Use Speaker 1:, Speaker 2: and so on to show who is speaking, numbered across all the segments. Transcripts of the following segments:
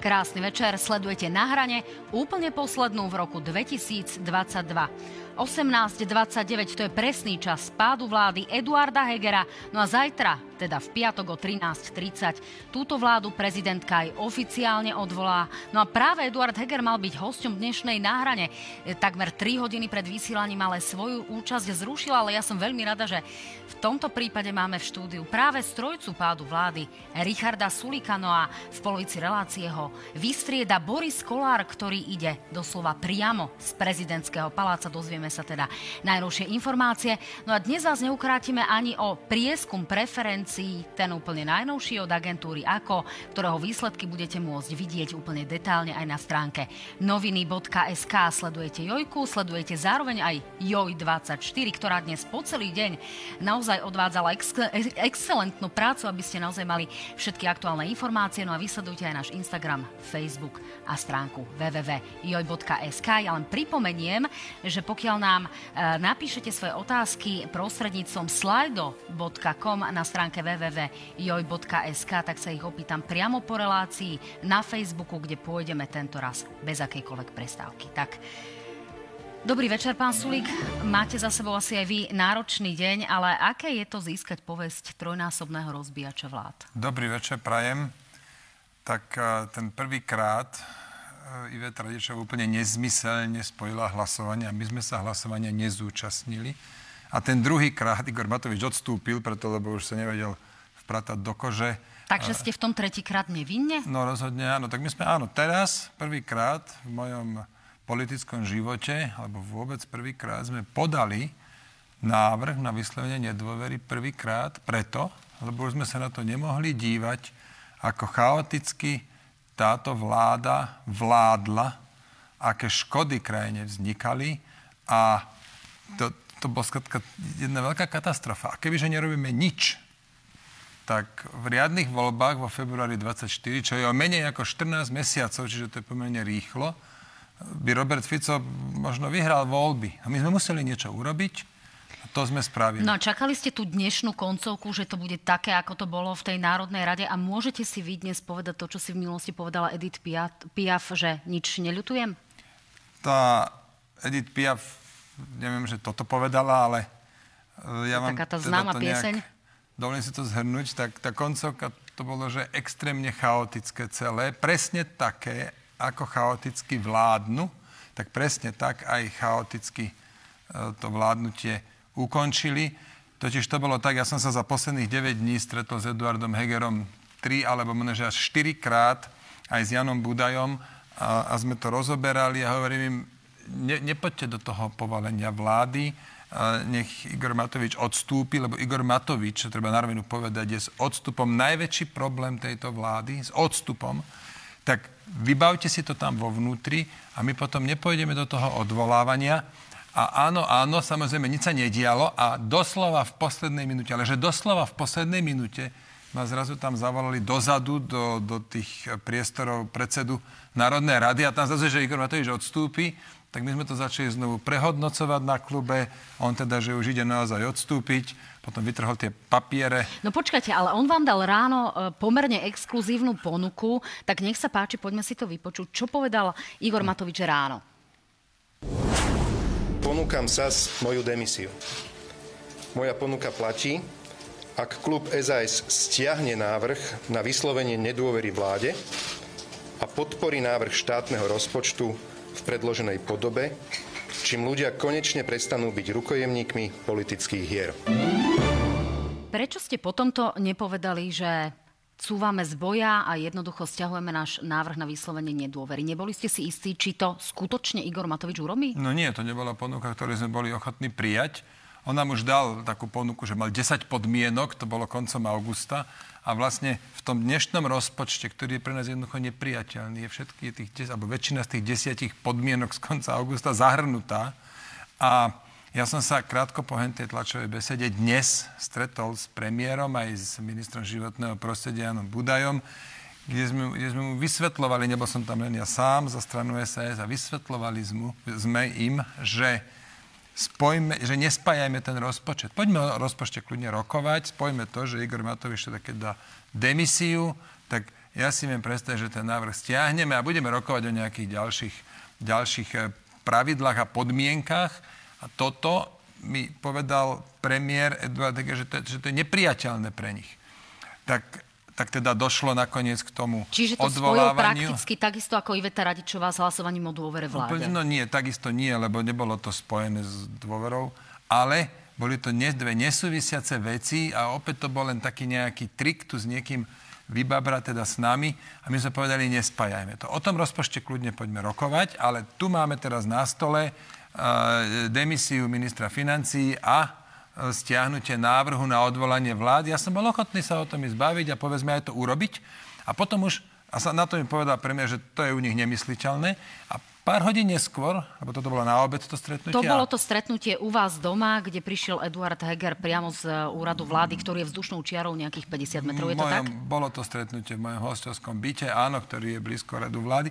Speaker 1: Krásny večer, sledujete na hrane, úplne poslednú v roku 2022. 18.29 to je presný čas spádu vlády Eduarda Hegera. No a zajtra, teda v piatok o 13.30, túto vládu prezidentka aj oficiálne odvolá. No a práve Eduard Heger mal byť hosťom dnešnej náhrane. Takmer 3 hodiny pred vysielaním ale svoju účasť zrušil, ale ja som veľmi rada, že v tomto prípade máme v štúdiu práve strojcu pádu vlády Richarda Sulika. No a v polovici relácie ho vystrieda Boris Kolár, ktorý ide doslova priamo z prezidentského paláca. Dozvieme sa teda najnovšie informácie. No a dnes vás neukrátime ani o prieskum preferencií, ten úplne najnovší od agentúry AKO, ktorého výsledky budete môcť vidieť úplne detálne aj na stránke noviny.sk. Sledujete Jojku, sledujete zároveň aj Joj24, ktorá dnes po celý deň naozaj odvádzala ex- excelentnú prácu, aby ste naozaj mali všetky aktuálne informácie. No a vysledujte aj náš Instagram, Facebook a stránku www.joj.sk. Ja len pripomeniem, že pokiaľ nám e, napíšete svoje otázky prostredníctvom slido.com na stránke www.joj.sk, tak sa ich opýtam priamo po relácii na Facebooku, kde pôjdeme tento raz bez akejkoľvek prestávky. Tak Dobrý večer, pán Sulík. Máte za sebou asi aj vy náročný deň, ale aké je to získať povesť trojnásobného rozbíjača vlád?
Speaker 2: Dobrý večer, prajem tak e, ten prvýkrát e, Iveta Radičová úplne nezmyselne spojila hlasovanie a my sme sa hlasovania nezúčastnili. A ten druhý krát Igor Matovič odstúpil, preto lebo už sa nevedel vpratať do kože.
Speaker 1: Takže ste v tom tretíkrát nevinne?
Speaker 2: No rozhodne áno. Tak my sme áno, teraz prvýkrát v mojom politickom živote, alebo vôbec prvýkrát sme podali návrh na vyslovenie nedôvery prvýkrát preto, lebo už sme sa na to nemohli dívať ako chaoticky táto vláda vládla, aké škody krajine vznikali a to, to bola skladka jedna veľká katastrofa. A kebyže nerobíme nič, tak v riadnych voľbách vo februári 24, čo je o menej ako 14 mesiacov, čiže to je pomerne rýchlo, by Robert Fico možno vyhral voľby. A my sme museli niečo urobiť to sme spravili.
Speaker 1: No a čakali ste tú dnešnú koncovku, že to bude také, ako to bolo v tej Národnej rade a môžete si vy dnes povedať to, čo si v minulosti povedala Edith Piaf, že nič neľutujem?
Speaker 2: Tá Edith Piaf, neviem, že toto povedala, ale
Speaker 1: e, ja vám Taká tá teda známa pieseň? Nejak,
Speaker 2: dovolím si to zhrnúť, tak tá koncovka to bolo, že extrémne chaotické celé, presne také, ako chaoticky vládnu, tak presne tak aj chaoticky e, to vládnutie ukončili. Totiž to bolo tak, ja som sa za posledných 9 dní stretol s Eduardom Hegerom 3 alebo možno až 4 krát aj s Janom Budajom a, a sme to rozoberali a hovorím im, ne, nepoďte do toho povalenia vlády, nech Igor Matovič odstúpi, lebo Igor Matovič, čo treba na rovinu povedať, je s odstupom. Najväčší problém tejto vlády, s odstupom, tak vybavte si to tam vo vnútri a my potom nepôjdeme do toho odvolávania, a áno, áno, samozrejme, nič sa nedialo a doslova v poslednej minúte, ale že doslova v poslednej minúte ma zrazu tam zavolali dozadu do, do tých priestorov predsedu Národnej rady a tam zrazu, že Igor Matovič odstúpi, tak my sme to začali znovu prehodnocovať na klube. On teda, že už ide naozaj odstúpiť, potom vytrhol tie papiere.
Speaker 1: No počkajte, ale on vám dal ráno e, pomerne exkluzívnu ponuku, tak nech sa páči, poďme si to vypočuť. Čo povedal Igor Matovič ráno?
Speaker 3: ponúkam SAS moju demisiu. Moja ponuka platí, ak klub SAS stiahne návrh na vyslovenie nedôvery vláde a podporí návrh štátneho rozpočtu v predloženej podobe, čím ľudia konečne prestanú byť rukojemníkmi politických hier.
Speaker 1: Prečo ste po tomto nepovedali, že cúvame z boja a jednoducho stiahujeme náš návrh na vyslovenie nedôvery. Neboli ste si istí, či to skutočne Igor Matovič urobí?
Speaker 2: No nie, to nebola ponuka, ktorú sme boli ochotní prijať. On nám už dal takú ponuku, že mal 10 podmienok, to bolo koncom augusta. A vlastne v tom dnešnom rozpočte, ktorý je pre nás jednoducho nepriateľný, je všetky tých, alebo väčšina z tých desiatich podmienok z konca augusta zahrnutá. A ja som sa krátko po hentej tlačovej besede dnes stretol s premiérom aj s ministrom životného prostredia Janom Budajom, kde sme, kde sme mu vysvetlovali, nebol som tam len ja sám za stranu SAS a vysvetlovali sme im, že spojme, že nespájajme ten rozpočet. Poďme o rozpočte kľudne rokovať, spojme to, že Igor Matovič teda keď dá demisiu, tak ja si viem predstaviť, že ten návrh stiahneme a budeme rokovať o nejakých ďalších, ďalších eh, pravidlách a podmienkach. A toto mi povedal premiér Eduard Heger, že to, že to je nepriateľné pre nich. Tak tak teda došlo nakoniec k tomu
Speaker 1: Čiže to spojil prakticky takisto ako Iveta Radičová s hlasovaním o dôvere vláde?
Speaker 2: No, no nie, takisto nie, lebo nebolo to spojené s dôverou, ale boli to dve nesúvisiace veci a opäť to bol len taký nejaký trik tu s niekým vybabrať teda s nami a my sme povedali, nespájajme to. O tom rozpočte kľudne poďme rokovať, ale tu máme teraz na stole uh, demisiu ministra financií a stiahnutie návrhu na odvolanie vlády. Ja som bol ochotný sa o tom zbaviť a povedzme aj to urobiť. A potom už, a sa na to mi povedal premiér, že to je u nich nemysliteľné. A pár hodín neskôr, lebo toto bolo na obed to stretnutie.
Speaker 1: To bolo to stretnutie u vás doma, kde prišiel Eduard Heger priamo z e, úradu vlády, ktorý je vzdušnou čiarou nejakých 50 metrov. Je to mojom, tak?
Speaker 2: Bolo to stretnutie v mojom hostovskom byte, áno, ktorý je blízko radu vlády.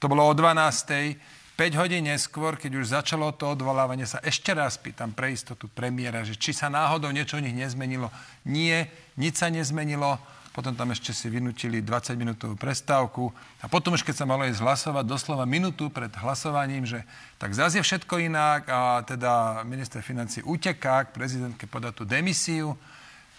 Speaker 2: To bolo o 12. 5 hodín neskôr, keď už začalo to odvolávanie, sa ešte raz pýtam pre istotu premiéra, že či sa náhodou niečo u nich nezmenilo. Nie, nič sa nezmenilo. Potom tam ešte si vynutili 20-minútovú prestávku. A potom už, keď sa malo ísť hlasovať, doslova minútu pred hlasovaním, že tak zase je všetko inak a teda minister financí uteká k prezidentke podať tú demisiu.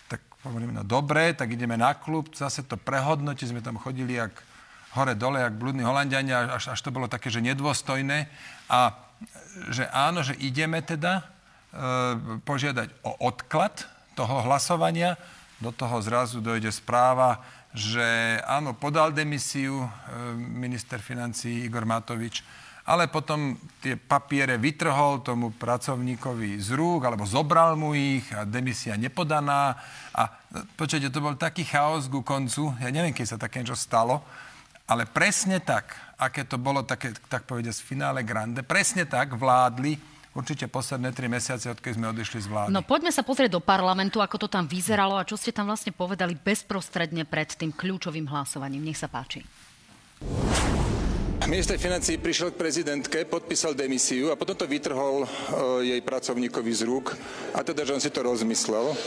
Speaker 2: Tak hovorím, no dobre, tak ideme na klub, zase to prehodnotí, sme tam chodili jak hore-dole, jak blúdni Holandiania, až, až to bolo také, že nedôstojné. A že áno, že ideme teda e, požiadať o odklad toho hlasovania. Do toho zrazu dojde správa, že áno, podal demisiu e, minister financí Igor Matovič, ale potom tie papiere vytrhol tomu pracovníkovi z rúk, alebo zobral mu ich a demisia nepodaná. A počujete, to bol taký chaos ku koncu, ja neviem, keď sa také niečo stalo, ale presne tak, aké to bolo také, tak povediať, z finále Grande, presne tak vládli určite posledné tri mesiace, odkedy sme odišli z vlády.
Speaker 1: No poďme sa pozrieť do parlamentu, ako to tam vyzeralo a čo ste tam vlastne povedali bezprostredne pred tým kľúčovým hlasovaním. Nech sa páči.
Speaker 4: Minister financí prišiel k prezidentke, podpísal demisiu a potom to vytrhol e, jej pracovníkovi z rúk a teda, že on si to rozmyslel.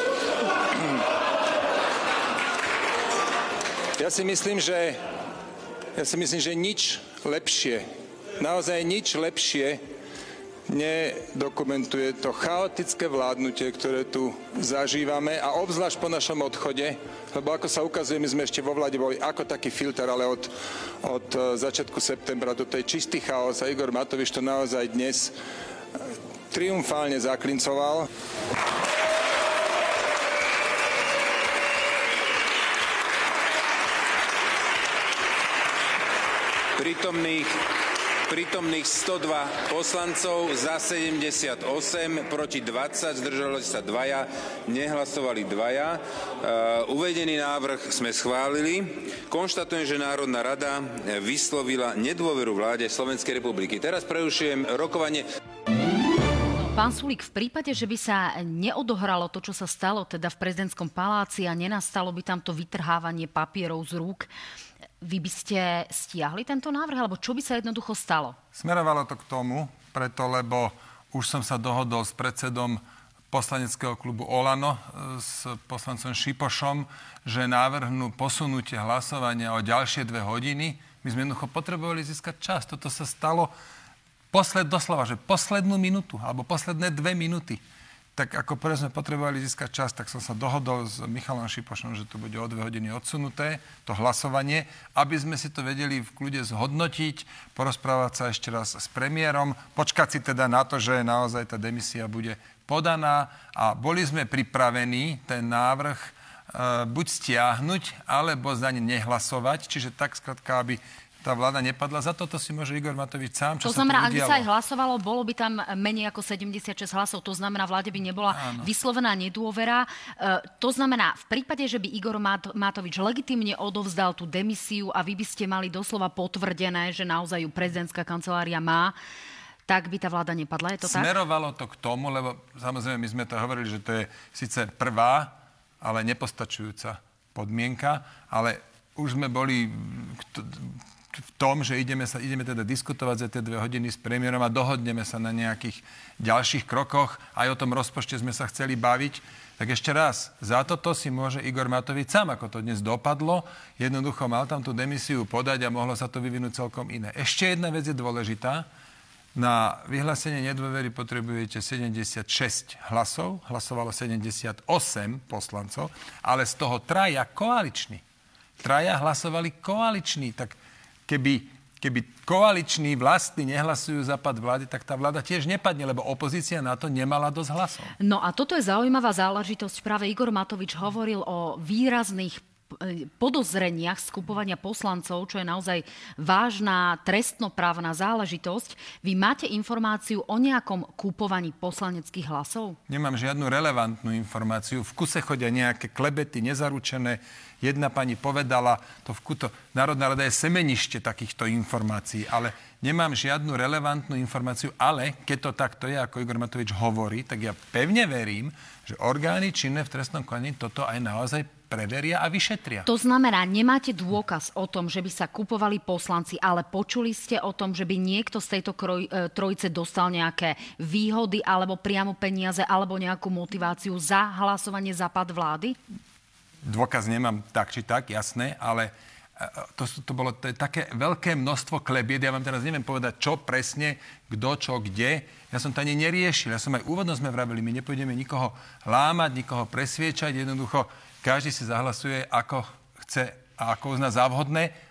Speaker 4: Ja si myslím, že ja si myslím, že nič lepšie, naozaj nič lepšie nedokumentuje to chaotické vládnutie, ktoré tu zažívame a obzvlášť po našom odchode, lebo ako sa ukazuje, my sme ešte vo vláde boli ako taký filter, ale od, od e, začiatku septembra to je čistý chaos a Igor Matovič to naozaj dnes e, triumfálne zaklincoval.
Speaker 5: Prítomných prítomných 102 poslancov, za 78, proti 20, zdržali sa dvaja, nehlasovali dvaja. Uh, uvedený návrh sme schválili. Konštatujem, že Národná rada vyslovila nedôveru vláde Slovenskej republiky. Teraz prerušujem rokovanie.
Speaker 1: Pán Sulík, v prípade, že by sa neodohralo to, čo sa stalo teda v prezidentskom paláci a nenastalo by tam to vytrhávanie papierov z rúk vy by ste stiahli tento návrh, alebo čo by sa jednoducho stalo?
Speaker 2: Smerovalo to k tomu, preto lebo už som sa dohodol s predsedom poslaneckého klubu Olano e, s poslancom Šipošom, že návrhnú posunutie hlasovania o ďalšie dve hodiny. My sme jednoducho potrebovali získať čas. Toto sa stalo posled, doslova, že poslednú minútu, alebo posledné dve minúty tak ako prvé sme potrebovali získať čas, tak som sa dohodol s Michalom Šipošom, že to bude o dve hodiny odsunuté, to hlasovanie, aby sme si to vedeli v kľude zhodnotiť, porozprávať sa ešte raz s premiérom, počkať si teda na to, že naozaj tá demisia bude podaná a boli sme pripravení ten návrh e, buď stiahnuť, alebo za ne nehlasovať, čiže tak skratka, aby tá vláda nepadla. Za toto si môže Igor Matovič sám, čo
Speaker 1: To znamená, ak by sa aj hlasovalo, bolo by tam menej ako 76 hlasov. To znamená, vláde by nebola Áno. vyslovená nedôvera. E, to znamená, v prípade, že by Igor Matovič legitimne odovzdal tú demisiu a vy by ste mali doslova potvrdené, že naozaj ju prezidentská kancelária má, tak by tá vláda nepadla. Je to
Speaker 2: Smerovalo
Speaker 1: tak?
Speaker 2: to k tomu, lebo samozrejme my sme to hovorili, že to je síce prvá, ale nepostačujúca podmienka, ale už sme boli v tom, že ideme, sa, ideme teda diskutovať za tie dve hodiny s premiérom a dohodneme sa na nejakých ďalších krokoch. Aj o tom rozpočte sme sa chceli baviť. Tak ešte raz, za toto si môže Igor Matovič sám, ako to dnes dopadlo. Jednoducho mal tam tú demisiu podať a mohlo sa to vyvinúť celkom iné. Ešte jedna vec je dôležitá. Na vyhlásenie nedôvery potrebujete 76 hlasov, hlasovalo 78 poslancov, ale z toho traja koaliční. Traja hlasovali koaliční, tak keby, keby koaliční vlastní nehlasujú za pad vlády, tak tá vláda tiež nepadne, lebo opozícia na to nemala dosť hlasov.
Speaker 1: No a toto je zaujímavá záležitosť. Práve Igor Matovič hovoril o výrazných E, podozreniach skupovania poslancov, čo je naozaj vážna trestnoprávna záležitosť. Vy máte informáciu o nejakom kúpovaní poslaneckých hlasov?
Speaker 2: Nemám žiadnu relevantnú informáciu. V kuse chodia nejaké klebety nezaručené. Jedna pani povedala, to v kuto, Národná rada je semenište takýchto informácií, ale nemám žiadnu relevantnú informáciu, ale keď to takto je, ako Igor Matovič hovorí, tak ja pevne verím, že orgány činné v trestnom konaní toto aj naozaj preveria a vyšetria.
Speaker 1: To znamená, nemáte dôkaz o tom, že by sa kupovali poslanci, ale počuli ste o tom, že by niekto z tejto kroj, e, trojice dostal nejaké výhody alebo priamo peniaze alebo nejakú motiváciu za hlasovanie za pad vlády?
Speaker 2: Dôkaz nemám tak či tak, jasné, ale e, to, to bolo to je také veľké množstvo klebiet. Ja vám teraz neviem povedať, čo presne, kto, čo, kde. Ja som to ani neriešil. Ja som aj úvodno sme vravili, my nepôjdeme nikoho lámať, nikoho presviečať. Jednoducho každý si zahlasuje, ako chce a ako uzná za.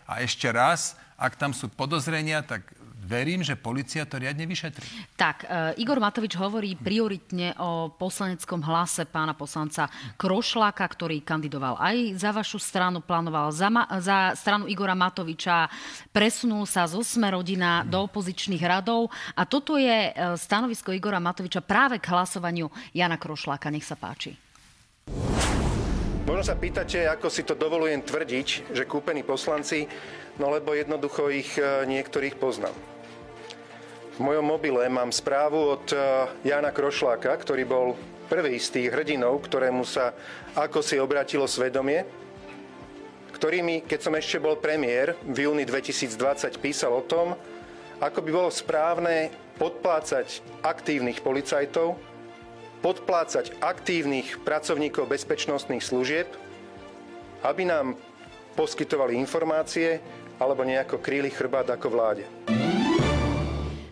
Speaker 2: A ešte raz, ak tam sú podozrenia, tak verím, že policia to riadne vyšetrí.
Speaker 1: Tak, e, Igor Matovič hovorí prioritne o poslaneckom hlase pána poslanca Krošláka, ktorý kandidoval aj za vašu stranu, plánoval za, ma, za stranu Igora Matoviča, presunul sa zo Smerodina do opozičných radov a toto je e, stanovisko Igora Matoviča práve k hlasovaniu Jana Krošláka. Nech sa páči.
Speaker 3: Možno sa pýtate, ako si to dovolujem tvrdiť, že kúpení poslanci, no lebo jednoducho ich e, niektorých poznám. V mojom mobile mám správu od e, Jana Krošláka, ktorý bol prvý z tých hrdinov, ktorému sa ako si obratilo svedomie, ktorý mi, keď som ešte bol premiér, v júni 2020 písal o tom, ako by bolo správne podplácať aktívnych policajtov, podplácať aktívnych pracovníkov bezpečnostných služieb, aby nám poskytovali informácie alebo nejako kryli chrbát ako vláde.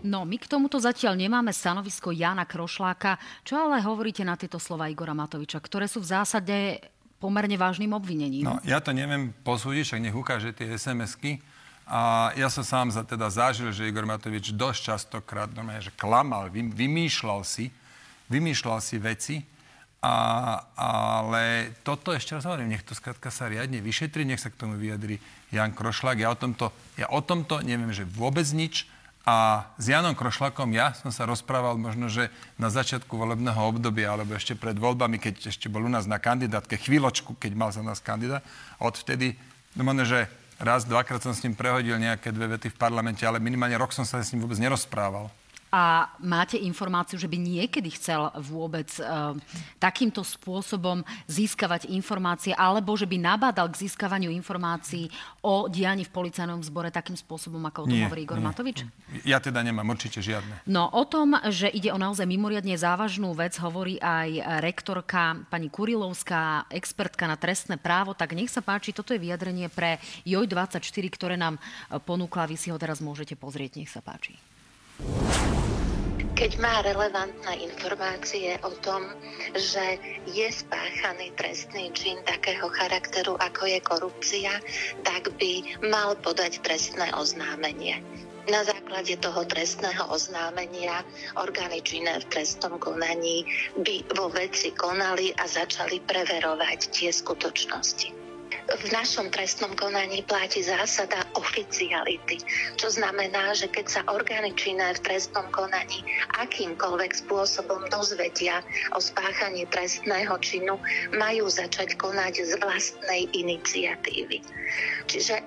Speaker 1: No, my k tomuto zatiaľ nemáme stanovisko Jana Krošláka. Čo ale hovoríte na tieto slova Igora Matoviča, ktoré sú v zásade pomerne vážnym obvinením?
Speaker 2: No, ja to neviem posúdiť, však nech ukáže tie SMS-ky. A ja som sám za, teda zažil, že Igor Matovič dosť častokrát normálne, že klamal, vymýšľal si vymýšľal si veci, a, ale toto ešte raz hovorím, nech to skrátka sa riadne vyšetri, nech sa k tomu vyjadri Jan Krošlák. Ja o tomto, ja o tomto neviem, že vôbec nič. A s Janom Krošlakom ja som sa rozprával možno, že na začiatku volebného obdobia, alebo ešte pred voľbami, keď ešte bol u nás na kandidátke, chvíľočku, keď mal za nás kandidát. Odvtedy, no možno, že raz, dvakrát som s ním prehodil nejaké dve vety v parlamente, ale minimálne rok som sa s ním vôbec nerozprával
Speaker 1: a máte informáciu, že by niekedy chcel vôbec uh, takýmto spôsobom získavať informácie, alebo že by nabádal k získavaniu informácií o dianí v policajnom zbore takým spôsobom, ako o tom nie, hovorí Igor nie. Matovič?
Speaker 2: Ja teda nemám určite žiadne.
Speaker 1: No o tom, že ide o naozaj mimoriadne závažnú vec, hovorí aj rektorka pani Kurilovská, expertka na trestné právo, tak nech sa páči, toto je vyjadrenie pre JOJ24, ktoré nám ponúkla, vy si ho teraz môžete pozrieť, nech sa páči
Speaker 6: keď má relevantné informácie o tom, že je spáchaný trestný čin takého charakteru, ako je korupcia, tak by mal podať trestné oznámenie. Na základe toho trestného oznámenia orgány činné v trestnom konaní by vo veci konali a začali preverovať tie skutočnosti v našom trestnom konaní platí zásada oficiality, čo znamená, že keď sa orgány činné v trestnom konaní akýmkoľvek spôsobom dozvedia o spáchaní trestného činu, majú začať konať z vlastnej iniciatívy. Čiže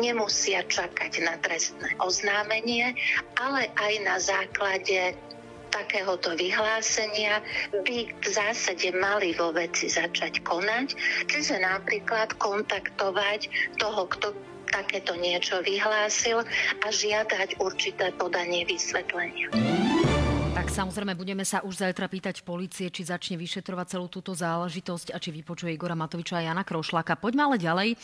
Speaker 6: nemusia čakať na trestné oznámenie, ale aj na základe takéhoto vyhlásenia by v zásade mali vo veci začať konať, čiže napríklad kontaktovať toho, kto takéto niečo vyhlásil a žiadať určité podanie vysvetlenia.
Speaker 1: Tak samozrejme budeme sa už zajtra pýtať policie, či začne vyšetrovať celú túto záležitosť a či vypočuje Igora Matoviča a Jana Krošláka. Poďme ale ďalej. E,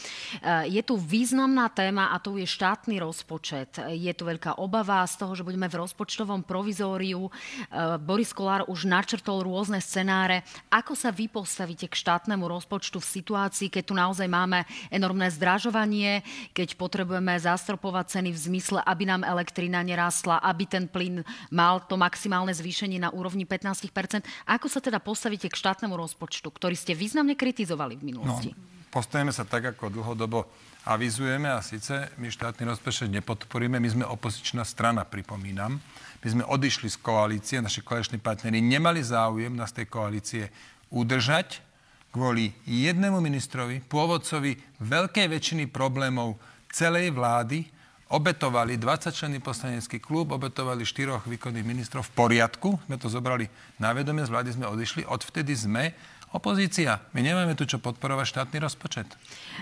Speaker 1: je tu významná téma a to je štátny rozpočet. Je tu veľká obava z toho, že budeme v rozpočtovom provizóriu. E, Boris Kolár už načrtol rôzne scenáre. Ako sa vy postavíte k štátnemu rozpočtu v situácii, keď tu naozaj máme enormné zdražovanie, keď potrebujeme zastropovať ceny v zmysle, aby nám elektrina nerastla, aby ten plyn mal to maximálne maximálne zvýšenie na úrovni 15% Ako sa teda postavíte k štátnemu rozpočtu, ktorý ste významne kritizovali v minulosti?
Speaker 2: No, postavíme sa tak, ako dlhodobo avizujeme a síce my štátny rozpočet nepodporíme. My sme opozičná strana, pripomínam. My sme odišli z koalície, naši koaliční partneri nemali záujem nás tej koalície udržať kvôli jednému ministrovi, pôvodcovi veľkej väčšiny problémov celej vlády, obetovali 20 členný poslanecký klub, obetovali štyroch výkonných ministrov v poriadku. Sme to zobrali na vedomie, z vlády sme odišli. Odvtedy sme opozícia. My nemáme tu čo podporovať štátny rozpočet.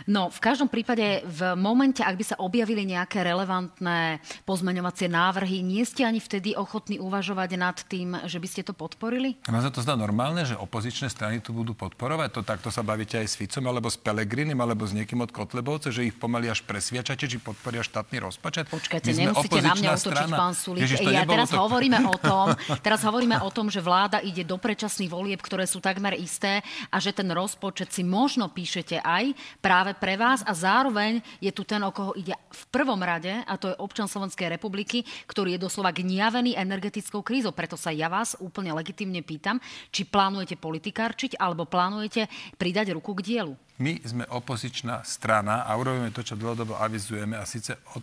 Speaker 1: No, v každom prípade, v momente, ak by sa objavili nejaké relevantné pozmeňovacie návrhy, nie ste ani vtedy ochotní uvažovať nad tým, že by ste to podporili?
Speaker 2: A sa to zdá normálne, že opozičné strany tu budú podporovať? To takto sa bavíte aj s Ficom, alebo s Pelegrinim, alebo s niekým od Kotlebovce, že ich pomaly až presviačate, či podporia štátny rozpočet?
Speaker 1: Počkajte, nemusíte na mňa útočiť, pán Sulík. Ja teraz to... hovoríme o tom, teraz hovoríme o tom, že vláda ide do predčasných volieb, ktoré sú takmer isté a že ten rozpočet si možno píšete aj práve pre vás a zároveň je tu ten, o koho ide v prvom rade a to je občan Slovenskej republiky, ktorý je doslova gniavený energetickou krízou. Preto sa ja vás úplne legitimne pýtam, či plánujete politikárčiť alebo plánujete pridať ruku k dielu.
Speaker 2: My sme opozičná strana a urobíme to, čo dlhodobo avizujeme a síce od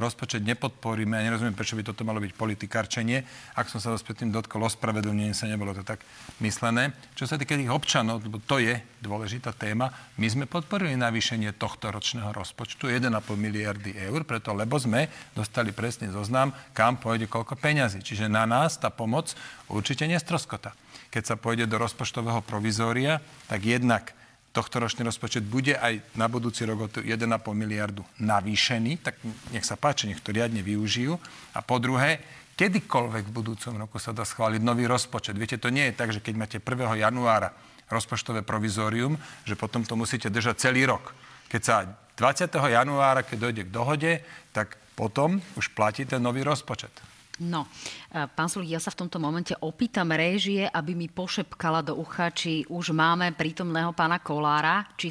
Speaker 2: rozpočet nepodporíme. Ja nerozumiem, prečo by toto malo byť politikárčenie. Ak som sa vás predtým dotkol, ospravedlnenie sa nebolo to tak myslené. Čo sa týka tých občanov, lebo to je dôležitá téma, my sme podporili navýšenie tohto ročného rozpočtu 1,5 miliardy eur, preto lebo sme dostali presný zoznam, kam pôjde koľko peňazí. Čiže na nás tá pomoc určite nestroskota. Keď sa pôjde do rozpočtového provizória, tak jednak ročný rozpočet bude aj na budúci rok o 1,5 miliardu navýšený, tak nech sa páči, nech to riadne využijú. A po druhé, kedykoľvek v budúcom roku sa dá schváliť nový rozpočet. Viete, to nie je tak, že keď máte 1. januára rozpočtové provizórium, že potom to musíte držať celý rok. Keď sa 20. januára, keď dojde k dohode, tak potom už platí ten nový rozpočet.
Speaker 1: No, e, pán Sulik, ja sa v tomto momente opýtam réžie, aby mi pošepkala do ucha, či už máme prítomného pána Kolára, či,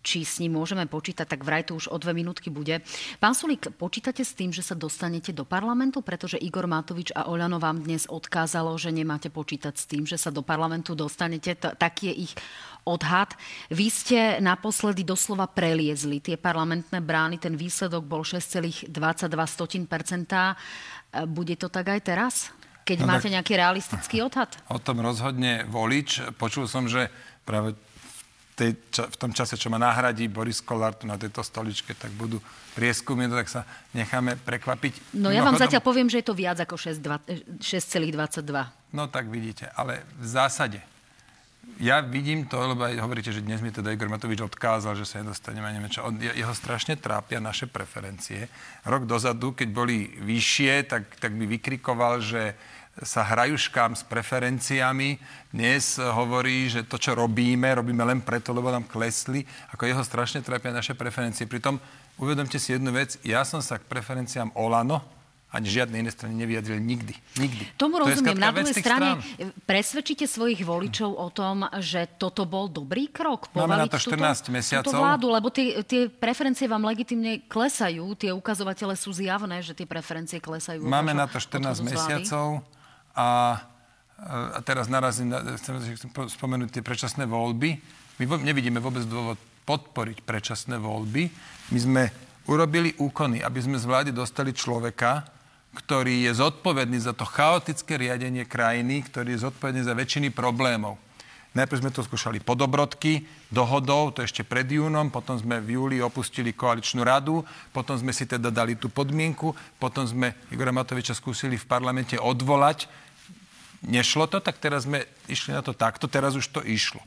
Speaker 1: či s ním môžeme počítať, tak vraj to už o dve minútky bude. Pán Sulik, počítate s tým, že sa dostanete do parlamentu, pretože Igor Matovič a Oľano vám dnes odkázalo, že nemáte počítať s tým, že sa do parlamentu dostanete. T- taký je ich odhad. Vy ste naposledy doslova preliezli tie parlamentné brány, ten výsledok bol 6,22%. Bude to tak aj teraz? Keď no máte tak, nejaký realistický odhad?
Speaker 2: O tom rozhodne volič. Počul som, že práve v, tej, v tom čase, čo ma nahradí Boris Kolár tu na tejto stoličke, tak budú prieskumy, tak sa necháme prekvapiť.
Speaker 1: No ja vám zatiaľ poviem, že je to viac ako 6,22.
Speaker 2: No tak vidíte, ale v zásade ja vidím to, lebo aj hovoríte, že dnes mi teda Igor Matovič odkázal, že sa nedostaneme neviem čo. Jeho strašne trápia naše preferencie. Rok dozadu, keď boli vyššie, tak, tak by vykrikoval, že sa hrajú škám s preferenciami. Dnes hovorí, že to, čo robíme, robíme len preto, lebo nám klesli. Ako jeho strašne trápia naše preferencie. Pritom uvedomte si jednu vec. Ja som sa k preferenciám Olano, ani žiadne iné strany nevyjadrili nikdy. Nikdy.
Speaker 1: Tomu to rozumiem. Na druhej strane strán. presvedčíte svojich voličov o tom, že toto bol dobrý krok?
Speaker 2: Máme na to 14 túto, mesiacov.
Speaker 1: Túto vládu, lebo tie, tie preferencie vám legitimne klesajú. Tie ukazovatele sú zjavné, že tie preferencie klesajú.
Speaker 2: Máme na to 14 mesiacov a, a teraz narazím, na, chcem, chcem spomenúť tie predčasné voľby. My nevidíme vôbec dôvod podporiť predčasné voľby. My sme urobili úkony, aby sme z vlády dostali človeka, ktorý je zodpovedný za to chaotické riadenie krajiny, ktorý je zodpovedný za väčšiny problémov. Najprv sme to skúšali podobrodky, dohodou, to ešte pred júnom, potom sme v júli opustili koaličnú radu, potom sme si teda dali tú podmienku, potom sme Igora Matoviča skúsili v parlamente odvolať. Nešlo to, tak teraz sme išli na to takto, teraz už to išlo.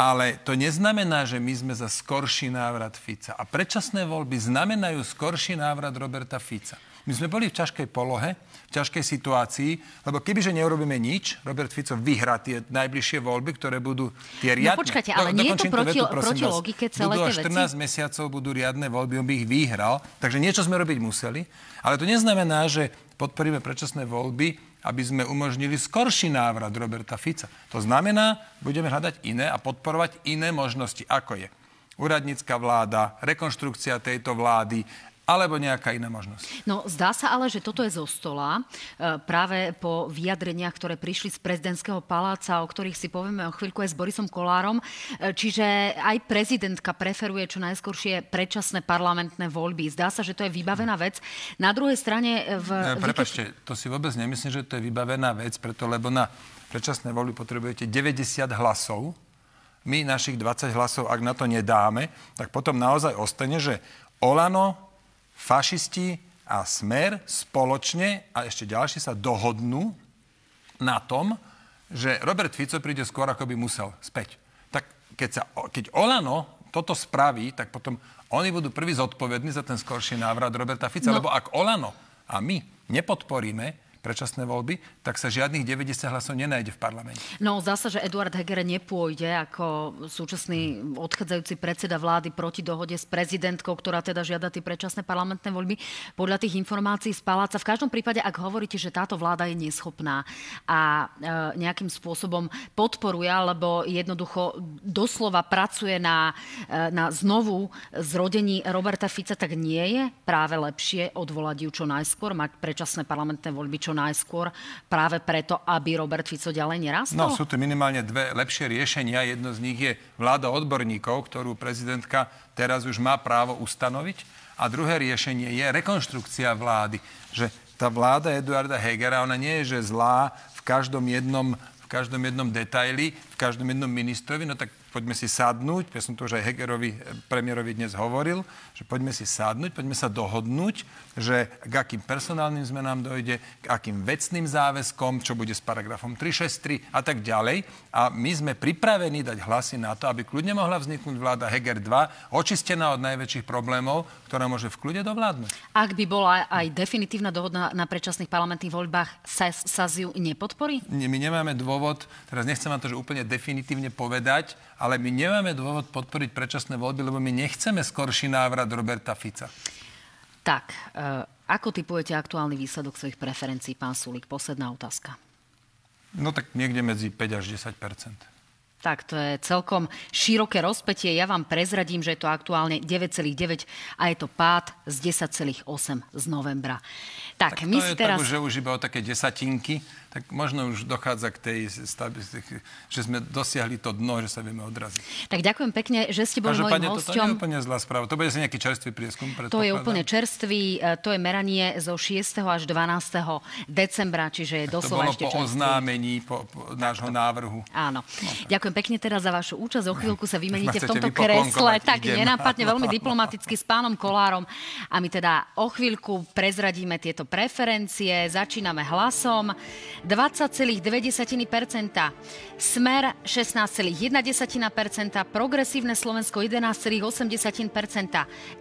Speaker 2: Ale to neznamená, že my sme za skorší návrat Fica. A predčasné voľby znamenajú skorší návrat Roberta Fica. My sme boli v ťažkej polohe, v ťažkej situácii, lebo kebyže neurobíme nič, Robert Fico vyhrá tie najbližšie voľby, ktoré budú tie no riadne.
Speaker 1: No počkajte, ale nie je to proti, vetu, proti vás, logike celé
Speaker 2: budú
Speaker 1: tie
Speaker 2: 14 veci? mesiacov budú riadne voľby, on by ich vyhral, takže niečo sme robiť museli. Ale to neznamená, že podporíme predčasné voľby, aby sme umožnili skorší návrat Roberta Fica. To znamená, budeme hľadať iné a podporovať iné možnosti, ako je úradnícka vláda, rekonštrukcia tejto vlády, alebo nejaká iná možnosť.
Speaker 1: No, zdá sa ale, že toto je zo stola e, práve po vyjadreniach, ktoré prišli z prezidentského paláca, o ktorých si povieme o chvíľku aj s Borisom Kolárom. E, čiže aj prezidentka preferuje čo najskôršie predčasné parlamentné voľby. Zdá sa, že to je vybavená vec. Na druhej strane... V...
Speaker 2: E, prepačte, to si vôbec nemyslím, že to je vybavená vec, preto lebo na predčasné voľby potrebujete 90 hlasov. My našich 20 hlasov, ak na to nedáme, tak potom naozaj ostane, že Olano, fašisti a smer spoločne a ešte ďalší sa dohodnú na tom, že Robert Fico príde skôr, ako by musel späť. Tak keď, sa, keď Olano toto spraví, tak potom oni budú prví zodpovední za ten skorší návrat Roberta Fica, no. lebo ak Olano a my nepodporíme predčasné voľby, tak sa žiadnych 90 hlasov nenájde v parlamente.
Speaker 1: No, sa, že Eduard Heger nepôjde ako súčasný odchádzajúci predseda vlády proti dohode s prezidentkou, ktorá teda žiada tie predčasné parlamentné voľby. Podľa tých informácií z paláca, v každom prípade, ak hovoríte, že táto vláda je neschopná a e, nejakým spôsobom podporuje, alebo jednoducho doslova pracuje na, e, na znovu zrodení Roberta Fica, tak nie je práve lepšie odvolať ju čo najskôr, mať predčasné parlamentné voľby čo najskôr práve preto, aby Robert Fico ďalej nerastol?
Speaker 2: No, sú tu minimálne dve lepšie riešenia. Jedno z nich je vláda odborníkov, ktorú prezidentka teraz už má právo ustanoviť. A druhé riešenie je rekonštrukcia vlády. Že tá vláda Eduarda Hegera, ona nie je že zlá v každom jednom v každom jednom detaili, v každom jednom ministrovi, no tak poďme si sadnúť, ja som to už aj Hegerovi, eh, premiérovi dnes hovoril, že poďme si sadnúť, poďme sa dohodnúť, že k akým personálnym zmenám dojde, k akým vecným záväzkom, čo bude s paragrafom 363 a tak ďalej. A my sme pripravení dať hlasy na to, aby kľudne mohla vzniknúť vláda Heger 2, očistená od najväčších problémov, ktorá môže v kľude dovládnuť.
Speaker 1: Ak by bola aj definitívna dohoda na predčasných parlamentných voľbách, sa, sa ju nepodporí?
Speaker 2: My nemáme dôvod, teraz nechcem vám to že úplne definitívne povedať, ale my nemáme dôvod podporiť predčasné voľby, lebo my nechceme skorší návrat Roberta Fica.
Speaker 1: Tak, e, ako typujete aktuálny výsledok svojich preferencií, pán Sulik? Posledná otázka.
Speaker 2: No tak niekde medzi 5 až 10%
Speaker 1: tak to je celkom široké rozpetie. Ja vám prezradím, že je to aktuálne 9,9 a je to pád z 10,8 z novembra.
Speaker 2: Tak, tak my to si je teraz... tak, že už iba o také desatinky tak možno už dochádza k tej, že sme dosiahli to dno, že sa vieme odraziť.
Speaker 1: Tak ďakujem pekne, že ste boli mojím hosťom. To
Speaker 2: je úplne zlá správa. To bude si nejaký čerstvý prieskum.
Speaker 1: To je úplne čerstvý. E, to je meranie zo 6. až 12. decembra, čiže je doslova ešte
Speaker 2: po oznámení po, po nášho návrhu.
Speaker 1: Áno. No, ďakujem pekne teraz za vašu účasť. O chvíľku sa vymeníte v tomto kresle. Tak idem. nenápadne, veľmi diplomaticky s pánom Kolárom. A my teda o chvíľku prezradíme tieto preferencie. Začíname hlasom. 20,2%, Smer 16,1%, Progresívne Slovensko 11,8%,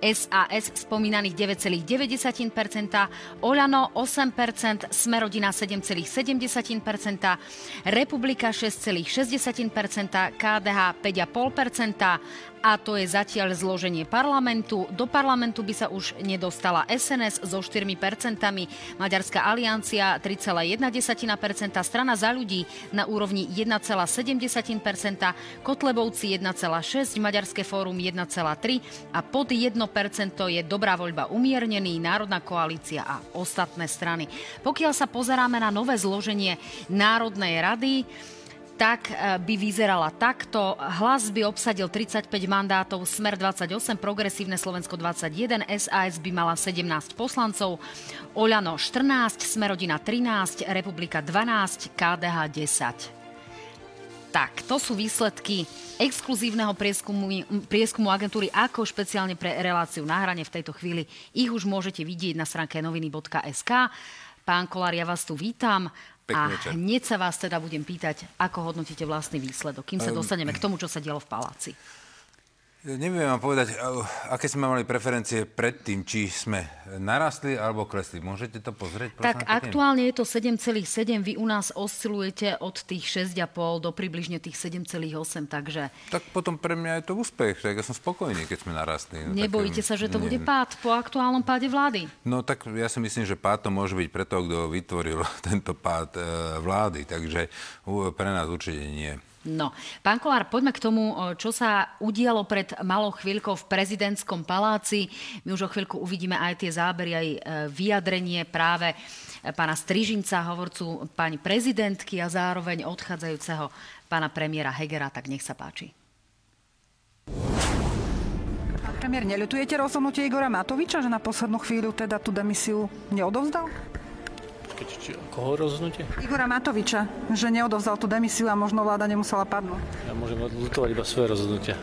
Speaker 1: SAS spomínaných 9,9%, Oľano 8%, Smerodina 7,7%, Republika 6,6%, KDH 5,5%, a to je zatiaľ zloženie parlamentu. Do parlamentu by sa už nedostala SNS so 4%, Maďarská aliancia 3,1%, strana za ľudí na úrovni 1,7%, Kotlebovci 1,6%, Maďarské fórum 1,3% a pod 1% je Dobrá voľba umiernený, Národná koalícia a ostatné strany. Pokiaľ sa pozeráme na nové zloženie Národnej rady, tak e, by vyzerala takto. Hlas by obsadil 35 mandátov, Smer 28, Progresívne Slovensko 21, SAS by mala 17 poslancov, Oľano 14, Smerodina 13, Republika 12, KDH 10. Tak, to sú výsledky exkluzívneho prieskumu, prieskumu agentúry ako špeciálne pre reláciu na hrane v tejto chvíli. Ich už môžete vidieť na stránke noviny.sk. Pán Kolár, ja vás tu vítam.
Speaker 7: Pekný
Speaker 1: a
Speaker 7: večer.
Speaker 1: hneď sa vás teda budem pýtať, ako hodnotíte vlastný výsledok, kým sa
Speaker 7: Ehm,
Speaker 1: dostaneme k tomu, čo sa dialo v paláci.
Speaker 7: Neviem vám povedať, aké sme mali preferencie predtým, či sme narastli alebo klesli. Môžete to pozrieť? prosím
Speaker 1: Tak aktuálne je to 7,7, vy u nás oscilujete od tých 6,5 do približne tých 7,8, takže
Speaker 7: Tak potom pre mňa je to úspech, tak ja som spokojný, keď sme narastli. No,
Speaker 1: nebojíte
Speaker 7: tak,
Speaker 1: sa, že to
Speaker 7: nie.
Speaker 1: bude pád po aktuálnom páde vlády?
Speaker 7: No tak ja si myslím, že pád to môže byť preto, kto vytvoril tento pád e, vlády, takže pre nás určite nie.
Speaker 1: No, pán Kolár, poďme k tomu, čo sa udialo pred malou chvíľkou v prezidentskom paláci. My už o chvíľku uvidíme aj tie zábery, aj e, vyjadrenie práve e, pána Strižinca, hovorcu pani prezidentky a zároveň odchádzajúceho pána premiéra Hegera. Tak nech sa páči.
Speaker 8: Pán premiér, neľutujete rozhodnutie Igora Matoviča, že na poslednú chvíľu teda tú demisiu neodovzdal?
Speaker 9: Keď, či, koho rozhodnutie?
Speaker 8: Igora Matoviča, že neodovzdal tú demisiu a možno vláda nemusela padnúť.
Speaker 9: Ja môžem lutovať iba svoje rozhodnutia.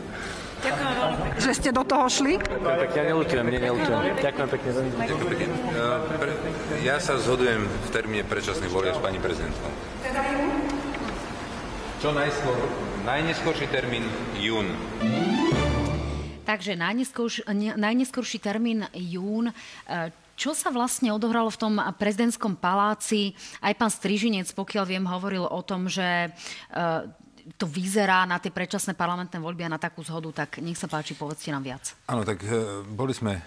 Speaker 8: Že ste do toho šli?
Speaker 9: Ďakujem pekne, ja nelutujem, nie, nelutujem. Ďakujem pekne.
Speaker 7: Ďakujem pekne. E, pre- Ja sa zhodujem v termíne predčasných volieb s pani prezidentkou. Čo najskôr, najneskorší termín jún.
Speaker 1: Takže najneskorší termín jún. Čo sa vlastne odohralo v tom prezidentskom paláci? Aj pán Strižinec, pokiaľ viem, hovoril o tom, že e, to vyzerá na tie predčasné parlamentné voľby a na takú zhodu, tak nech sa páči, povedzte nám viac.
Speaker 7: Áno, tak e, boli sme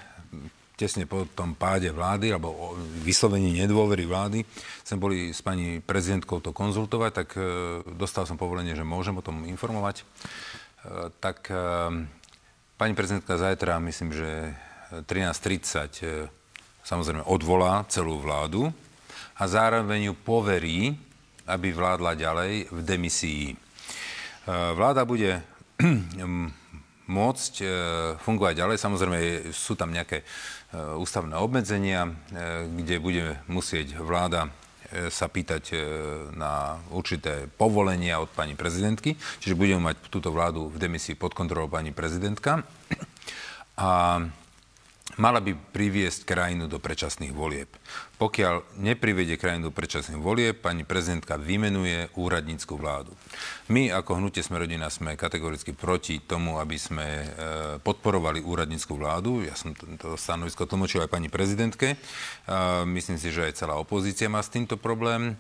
Speaker 7: tesne po tom páde vlády, alebo vyslovení nedôvery vlády, sme boli s pani prezidentkou to konzultovať, tak e, dostal som povolenie, že môžem o tom informovať. Tak pani prezidentka zajtra, myslím, že 13.30 e, samozrejme odvolá celú vládu a zároveň ju poverí, aby vládla ďalej v demisii. E, Vláda bude môcť e, fungovať ďalej. Samozrejme, sú tam nejaké e, ústavné obmedzenia, kde bude musieť vláda sa pýtať na určité povolenia od pani prezidentky. Čiže budeme mať túto vládu v demisii pod kontrolou pani prezidentka. A mala by priviesť krajinu do predčasných volieb. Pokiaľ neprivedie krajinu do predčasných volieb, pani prezidentka vymenuje úradnícku vládu. My ako hnutie sme rodina sme kategoricky proti tomu, aby sme e, podporovali úradnícku vládu. Ja som to, stanovisko tlmočil aj pani prezidentke. Myslím si, že aj celá opozícia má s týmto problém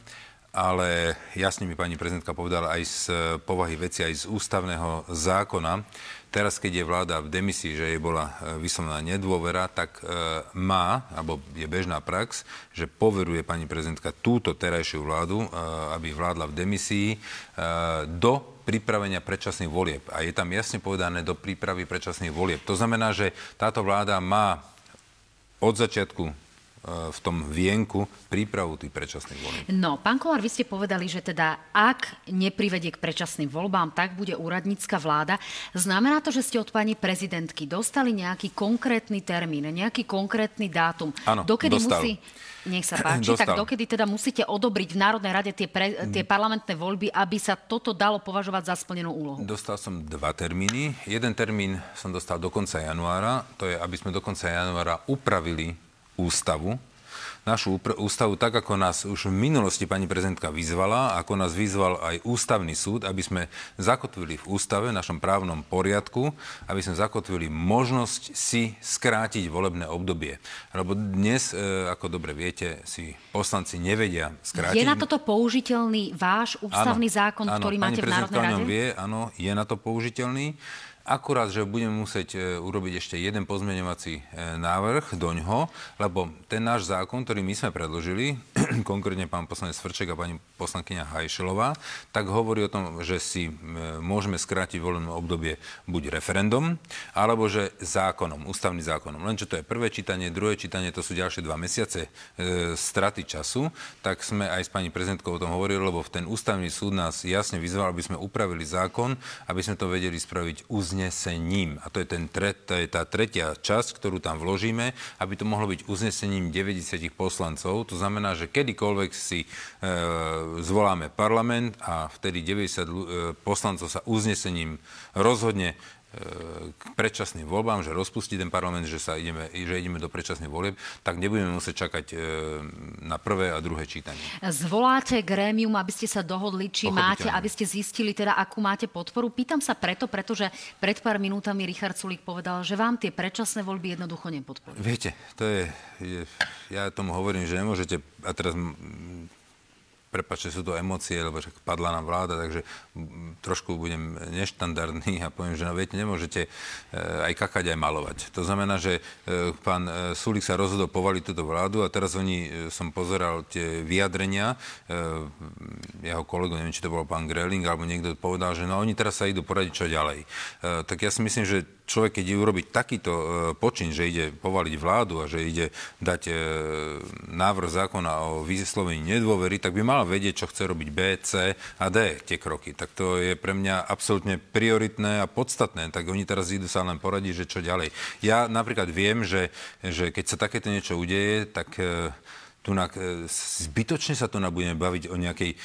Speaker 7: ale jasne mi pani prezidentka povedala aj z povahy veci, aj z ústavného zákona. Teraz, keď je vláda v demisii, že jej bola e, vyslovená nedôvera, tak e, má, alebo je bežná prax, že poveruje pani prezidentka túto terajšiu vládu, aby vládla v demisii do pripravenia predčasných volieb. A je tam jasne povedané do prípravy predčasných volieb. To znamená, že táto vláda má od začiatku v tom vienku prípravu tých predčasných volieb.
Speaker 1: No, pán Kolár, vy ste povedali, že teda ak neprivedie k predčasným voľbám, tak bude úradnícka vláda. Znamená to, že ste od pani prezidentky dostali nejaký konkrétny termín, nejaký konkrétny dátum?
Speaker 7: Áno,
Speaker 1: dokedy
Speaker 7: dostal.
Speaker 1: musí... Nech sa páči,
Speaker 7: Dostal.
Speaker 1: tak dokedy teda musíte odobriť v Národnej rade tie, pre, tie parlamentné voľby, aby sa toto dalo považovať za splnenú úlohu?
Speaker 7: Dostal som dva termíny. Jeden termín som dostal do konca januára. To je, aby sme do konca januára upravili ústavu. Našu ústavu tak, ako nás už v minulosti pani prezidentka vyzvala, ako nás vyzval aj ústavný súd, aby sme zakotvili v ústave, v našom právnom poriadku, aby sme zakotvili možnosť si skrátiť volebné obdobie. Lebo dnes, e, ako dobre viete, si poslanci nevedia skrátiť.
Speaker 1: Je na toto použiteľný váš ústavný zákon, ktorý máte v Národnej rade?
Speaker 7: vie, áno, je na to použiteľný. Akurát, že budeme musieť e, urobiť ešte jeden pozmeňovací e, návrh do ňoho, lebo ten náš zákon, ktorý my sme predložili, konkrétne pán poslanec Svrček a pani poslankyňa Hajšelová, tak hovorí o tom, že si e, môžeme skrátiť voľné obdobie buď referendum, alebo že zákonom, ústavným zákonom. Lenže to je prvé čítanie, druhé čítanie, to sú ďalšie dva mesiace e, straty času, tak sme aj s pani prezidentkou o tom hovorili, lebo ten ústavný súd nás jasne vyzval, aby sme upravili zákon, aby sme to vedeli spraviť uznesením. A to je, ten tre, to je tá tretia časť, ktorú tam vložíme, aby to mohlo byť uznesením 90 poslancov. To znamená, že kedykoľvek si e, zvoláme parlament a vtedy 90 ľu- e, poslancov sa uznesením rozhodne k predčasným voľbám, že rozpustí ten parlament, že, sa ideme, že ideme do predčasných volieb, tak nebudeme musieť čakať na prvé a druhé čítanie.
Speaker 1: Zvoláte grémium, aby ste sa dohodli, či máte, aby ste zistili teda, akú máte podporu. Pýtam sa preto, pretože pred pár minútami Richard Sulík povedal, že vám tie predčasné voľby jednoducho nepodporujú.
Speaker 7: Viete, to je, je, ja tomu hovorím, že nemôžete, a teraz prepačte, sú to emócie, lebo však padla nám vláda, takže trošku budem neštandardný a poviem, že no viete, nemôžete e, aj kakať, aj malovať. To znamená, že e, pán e, Sulik sa rozhodol povaliť túto vládu a teraz oni, som pozeral tie vyjadrenia, jeho kolegu, neviem, či to bol pán Greling, alebo niekto povedal, že no oni teraz sa idú poradiť, čo ďalej. Tak ja si myslím, že človek, keď urobiť takýto e, počin, že ide povaliť vládu a že ide dať e, návrh zákona o vyslovení nedôvery, tak by mal vedieť, čo chce robiť B, C a D tie kroky. Tak to je pre mňa absolútne prioritné a podstatné. Tak oni teraz idú sa len poradiť, že čo ďalej. Ja napríklad viem, že, že keď sa takéto niečo udeje, tak e, tunak, e, zbytočne sa tu budeme baviť o nejakej e,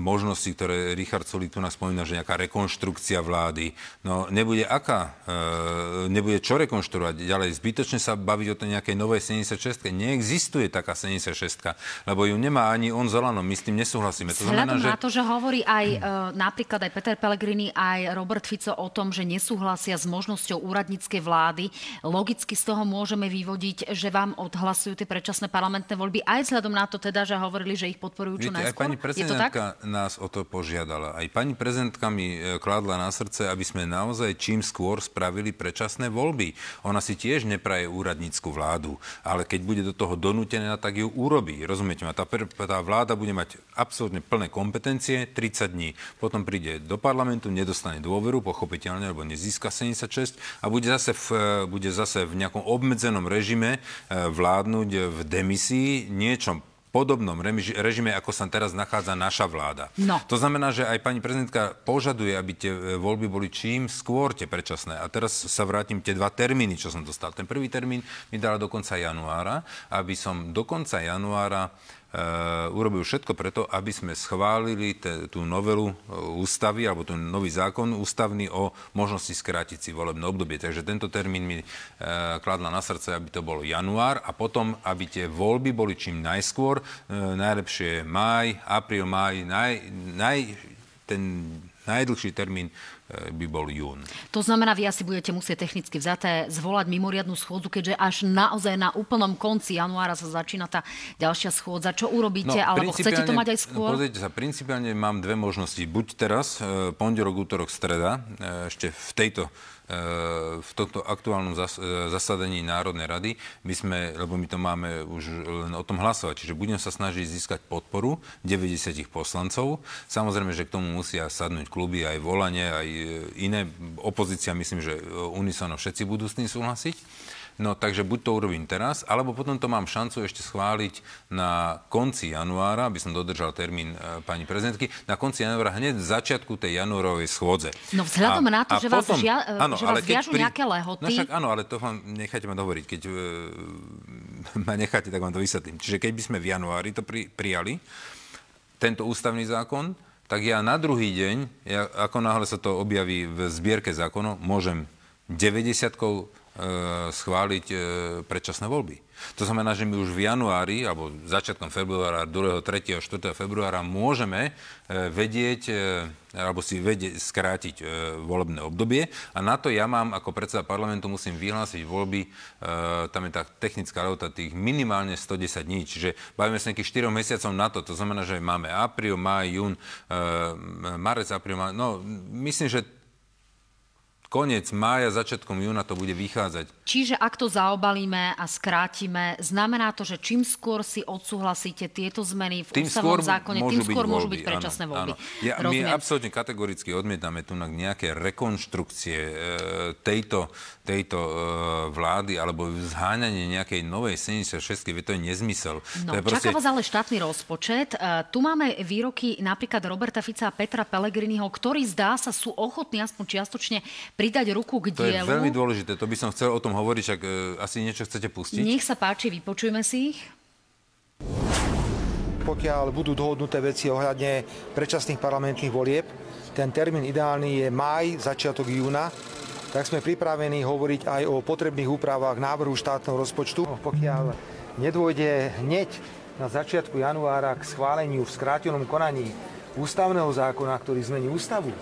Speaker 7: možnosti, ktoré Richard Solík tu nás spomína, že nejaká rekonštrukcia vlády. No nebude aká? E, nebude čo rekonštruovať ďalej. Zbytočne sa baviť o tej nejakej novej 76. Neexistuje taká 76, lebo ju nemá ani on Zolano. My s tým nesúhlasíme.
Speaker 1: To znamená, že... na to, že hovorí aj e, napríklad aj Peter Pellegrini, aj Robert Fico o tom, že nesúhlasia s možnosťou úradníckej vlády, logicky z toho môžeme vyvodiť, že vám odhlasujú tie predčasné parlamentné voľby voľby, aj vzhľadom na to teda, že hovorili, že ich podporujú čo Viete, najskôr?
Speaker 7: Aj pani prezidentka nás o to požiadala. Aj pani prezidentka mi e, kládla na srdce, aby sme naozaj čím skôr spravili predčasné voľby. Ona si tiež nepraje úradnícku vládu, ale keď bude do toho donútená, tak ju urobí. Rozumiete ma? Tá, tá vláda bude mať absolútne plné kompetencie 30 dní. Potom príde do parlamentu, nedostane dôveru, pochopiteľne, alebo nezíska 76 a bude zase v, e, bude zase v nejakom obmedzenom režime e, vládnuť v demisii niečom podobnom režime, ako sa teraz nachádza naša vláda.
Speaker 1: No.
Speaker 7: To znamená, že aj pani prezidentka požaduje, aby tie e, voľby boli čím skôr tie predčasné. A teraz sa vrátim tie dva termíny, čo som dostal. Ten prvý termín mi dala do konca januára, aby som do konca januára urobil všetko preto, aby sme schválili te, tú novelu eh, ústavy alebo ten nový zákon ústavný o možnosti skrátiť si volebné obdobie. Takže tento termín mi e, kladla na srdce, aby to bol január a potom, aby tie voľby boli čím najskôr. E, najlepšie je máj, apríl, máj, naj, naj, ten najdlhší termín by bol jún.
Speaker 1: To znamená, vy asi budete musieť technicky vzaté zvolať mimoriadnu schôdzu, keďže až naozaj na úplnom konci januára sa začína tá ďalšia schôdza. Čo urobíte? No, alebo chcete to mať aj skôr?
Speaker 7: Pozrite sa, principiálne mám dve možnosti. Buď teraz, e, pondelok, útorok, streda, e, ešte v tejto v tomto aktuálnom zas, zasadaní Národnej rady by sme, lebo my to máme už len o tom hlasovať, čiže budem sa snažiť získať podporu 90 poslancov. Samozrejme, že k tomu musia sadnúť kluby, aj volanie, aj iné. Opozícia, myslím, že unisono všetci budú s tým súhlasiť. No takže buď to urobím teraz, alebo potom to mám šancu ešte schváliť na konci januára, aby som dodržal termín e, pani prezidentky, na konci januára hneď v začiatku tej januárovej schôdze.
Speaker 1: No vzhľadom a, na to, že potom, vás, žia, e, áno, že vás viažu pri... nejaké lehoty.
Speaker 7: No však áno, ale to vám nechajte ma dohovoriť. Keď e, ma necháte, tak vám to vysvetlím. Čiže keď by sme v januári to pri, prijali, tento ústavný zákon, tak ja na druhý deň, ja, ako náhle sa to objaví v zbierke zákonov, môžem 90 E, schváliť e, predčasné voľby. To znamená, že my už v januári, alebo začiatkom februára, 2., 3., 4. februára môžeme e, vedieť, alebo si vedieť skrátiť volebné obdobie. A na to ja mám, ako predseda parlamentu, musím vyhlásiť voľby, tam je tá technická lehota tých minimálne 110 dní, čiže bavíme sa nejakých 4 mesiacov na to. To znamená, že máme apríl, máj, jún, marec, apríl, máj. No, myslím, že koniec mája, začiatkom júna to bude vychádzať.
Speaker 1: Čiže ak to zaobalíme a skrátime, znamená to, že čím skôr si odsúhlasíte tieto zmeny v tým ústavnom zákone, tým skôr môžu byť predčasné voľby. Áno.
Speaker 7: Ja, my absolútne kategoricky odmietame tu na nejaké rekonštrukcie e, tejto, tejto e, vlády alebo zháňanie nejakej novej 76 to je nezmysel.
Speaker 1: No,
Speaker 7: to je
Speaker 1: proste... Čaká vás ale štátny rozpočet. E, tu máme výroky napríklad Roberta Fica a Petra Pellegriniho, ktorí zdá sa sú ochotní aspoň čiastočne pridať ruku k
Speaker 7: dielu. To je veľmi dôležité, to by som chcel o tom hovoriť, však e, asi niečo chcete pustiť.
Speaker 1: Nech sa páči, vypočujme si ich.
Speaker 10: Pokiaľ budú dohodnuté veci ohľadne predčasných parlamentných volieb, ten termín ideálny je maj, začiatok júna, tak sme pripravení hovoriť aj o potrebných úpravách návrhu štátneho rozpočtu. Pokiaľ nedôjde hneď na začiatku januára k schváleniu v skrátenom konaní ústavného zákona, ktorý zmení ústavu,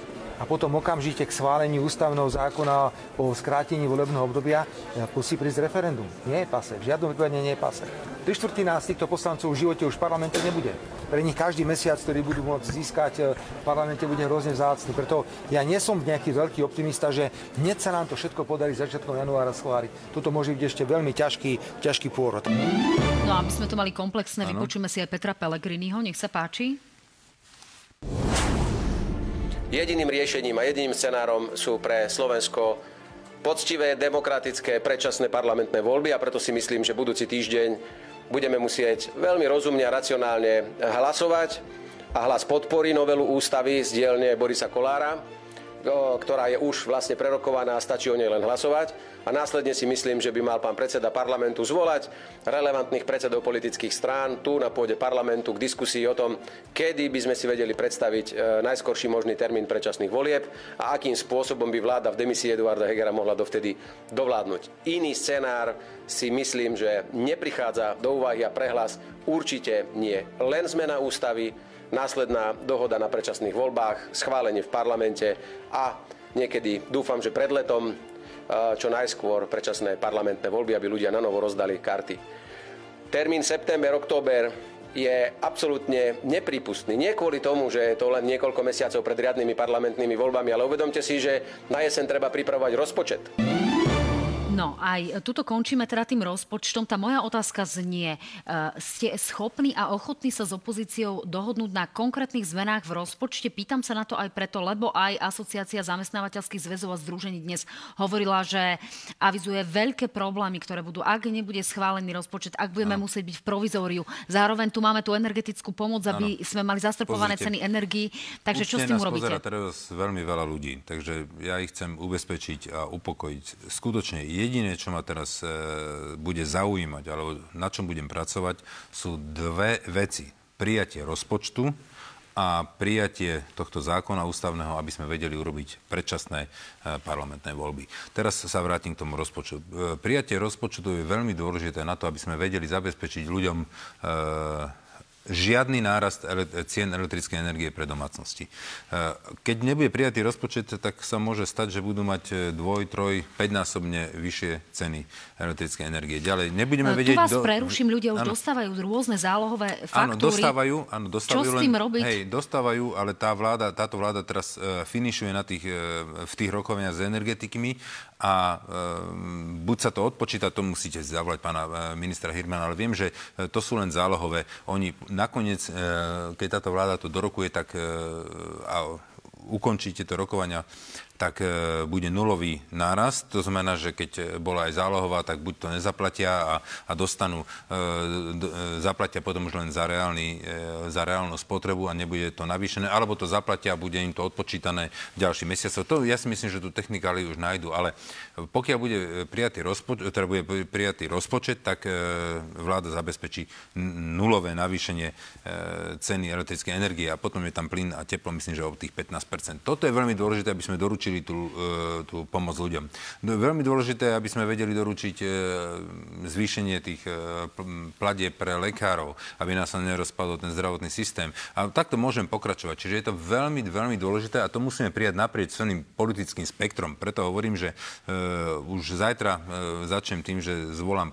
Speaker 10: a potom okamžite k schváleniu ústavného zákona o skrátení volebného obdobia musí prísť referendum. Nie je pase, v žiadnom prípade nie je pase. Tri štvrtina z týchto poslancov v živote už v parlamente nebude. Pre nich každý mesiac, ktorý budú môcť získať e, v parlamente, bude hrozne vzácný. Preto ja nie som nejaký veľký optimista, že hneď sa nám to všetko podarí začiatkom januára schváliť. Toto môže byť ešte veľmi ťažký, ťažký pôrod.
Speaker 1: No a aby sme to mali komplexné, vypočujeme si aj Petra Pellegriniho. Nech sa páči.
Speaker 11: Jediným riešením a jediným scenárom sú pre Slovensko poctivé, demokratické, predčasné parlamentné voľby a preto si myslím, že budúci týždeň budeme musieť veľmi rozumne a racionálne hlasovať a hlas podporí novelu ústavy z dielne Borisa Kolára ktorá je už vlastne prerokovaná a stačí o nej len hlasovať. A následne si myslím, že by mal pán predseda parlamentu zvolať relevantných predsedov politických strán tu na pôde parlamentu k diskusii o tom, kedy by sme si vedeli predstaviť e, najskorší možný termín predčasných volieb a akým spôsobom by vláda v demisii Eduarda Hegera mohla dovtedy dovládnuť. Iný scenár si myslím, že neprichádza do úvahy a prehlas určite nie. Len zmena ústavy, následná dohoda na predčasných voľbách, schválenie v parlamente a niekedy dúfam, že pred letom čo najskôr predčasné parlamentné voľby, aby ľudia na novo rozdali karty. Termín september, október je absolútne nepripustný. Nie kvôli tomu, že je to len niekoľko mesiacov pred riadnymi parlamentnými voľbami, ale uvedomte si, že na jeseň treba pripravovať rozpočet.
Speaker 1: No, aj tuto končíme teda tým rozpočtom. Tá moja otázka znie, uh, ste schopní a ochotní sa s opozíciou dohodnúť na konkrétnych zmenách v rozpočte? Pýtam sa na to aj preto, lebo aj Asociácia zamestnávateľských zväzov a združení dnes hovorila, že avizuje veľké problémy, ktoré budú, ak nebude schválený rozpočet, ak budeme ano. musieť byť v provizóriu. Zároveň tu máme tú energetickú pomoc, aby ano. sme mali zastrpované Pozrite. ceny energii. Takže čo s tým urobíte?
Speaker 7: teraz veľmi veľa ľudí, takže ja ich chcem ubezpečiť a upokojiť. Skutočne jediné, čo ma teraz e, bude zaujímať, alebo na čom budem pracovať, sú dve veci. Prijatie rozpočtu a prijatie tohto zákona ústavného, aby sme vedeli urobiť predčasné e, parlamentné voľby. Teraz sa vrátim k tomu rozpočtu. E, prijatie rozpočtu je veľmi dôležité na to, aby sme vedeli zabezpečiť ľuďom e, žiadny nárast cien elektrickej energie pre domácnosti. E, keď nebude prijatý rozpočet, tak sa môže stať, že budú mať e, dvoj, troj, päťnásobne vyššie ceny elektrickej energie. Ďalej, nebudeme
Speaker 1: tu
Speaker 7: vedieť...
Speaker 1: Tu vás do... preruším, ľudia už áno. dostávajú rôzne zálohové faktúry.
Speaker 7: Áno, dostávajú, áno, dostávajú
Speaker 1: Čo s tým
Speaker 7: len,
Speaker 1: robiť?
Speaker 7: Hej, dostávajú, ale tá vláda, táto vláda teraz finišuje na tých, v tých rokovaniach s energetikmi a uh, buď sa to odpočíta, to musíte zavolať pána ministra Hirmana, ale viem, že to sú len zálohové. Oni nakoniec, e, keď táto vláda to dorokuje, tak e, a ukončí tieto rokovania tak e, bude nulový nárast. To znamená, že keď bola aj zálohová, tak buď to nezaplatia a, a dostanú, e, e, zaplatia potom už len za, reálny, za reálnu spotrebu a nebude to navýšené, alebo to zaplatia a bude im to odpočítané ďalší mesiacov. To ja si myslím, že tu technikály už nájdu, ale pokiaľ bude prijatý rozpočet, teda bude prijatý rozpočet, tak vláda zabezpečí nulové navýšenie ceny elektrickej energie a potom je tam plyn a teplo, myslím, že o tých 15% Toto je veľmi dôležité, aby sme doručili doručili tú, e, tú pomoc ľuďom. No, veľmi dôležité, aby sme vedeli doručiť e, zvýšenie tých e, pladie pre lekárov, aby nás nerozpadol ten zdravotný systém. A takto môžem pokračovať. Čiže je to veľmi, veľmi dôležité a to musíme prijať naprieč celým politickým spektrom. Preto hovorím, že už zajtra začnem tým, že zvolám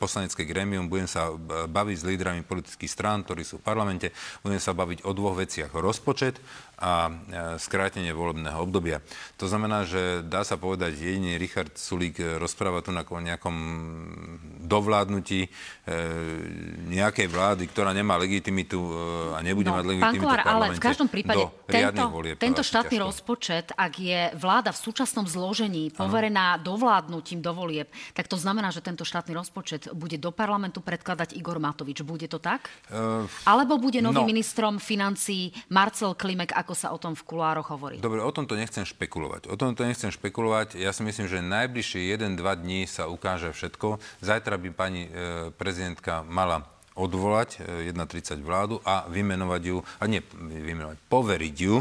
Speaker 7: poslanecké grémium, budem sa baviť s lídrami politických strán, ktorí sú v parlamente, budem sa baviť o dvoch veciach. Rozpočet a skrátenie volebného obdobia. To znamená, že dá sa povedať, jedine Richard Sulík e, rozpráva tu na nejakom dovládnutí e, nejakej vlády, ktorá nemá legitimitu e, a nebude no, mať legitimitu
Speaker 1: Kolár,
Speaker 7: ale
Speaker 1: v každom prípade tento, volieb, tento štátny ťažko. rozpočet, ak je vláda v súčasnom zložení poverená ano. dovládnutím do volieb, tak to znamená, že tento štátny rozpočet bude do parlamentu predkladať Igor Matovič. Bude to tak? Uh, Alebo bude novým no. ministrom financí Marcel Klimek, ako sa o tom v kulároch hovorí?
Speaker 7: Dobre, o tomto nechcem špekulovať. O tomto nechcem špekulovať. Ja si myslím, že najbližšie 1-2 dní sa ukáže všetko. Zajtra by pani e, prezidentka mala odvolať 1.30 vládu a vymenovať ju, a nie vymenovať, poveriť ju,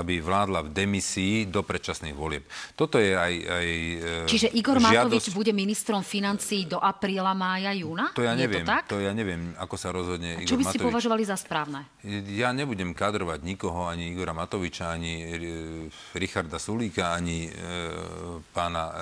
Speaker 7: aby vládla v demisii do predčasných volieb. Toto je aj, aj
Speaker 1: Čiže Igor
Speaker 7: žiadosť...
Speaker 1: Matovič bude ministrom financí do apríla, mája, júna?
Speaker 7: To ja
Speaker 1: je
Speaker 7: neviem,
Speaker 1: to, tak?
Speaker 7: to ja neviem, ako sa rozhodne
Speaker 1: Čo
Speaker 7: Igor
Speaker 1: by ste
Speaker 7: Matovič.
Speaker 1: považovali za správne?
Speaker 7: Ja nebudem kadrovať nikoho, ani Igora Matoviča, ani e, Richarda Sulíka, ani e, pána e,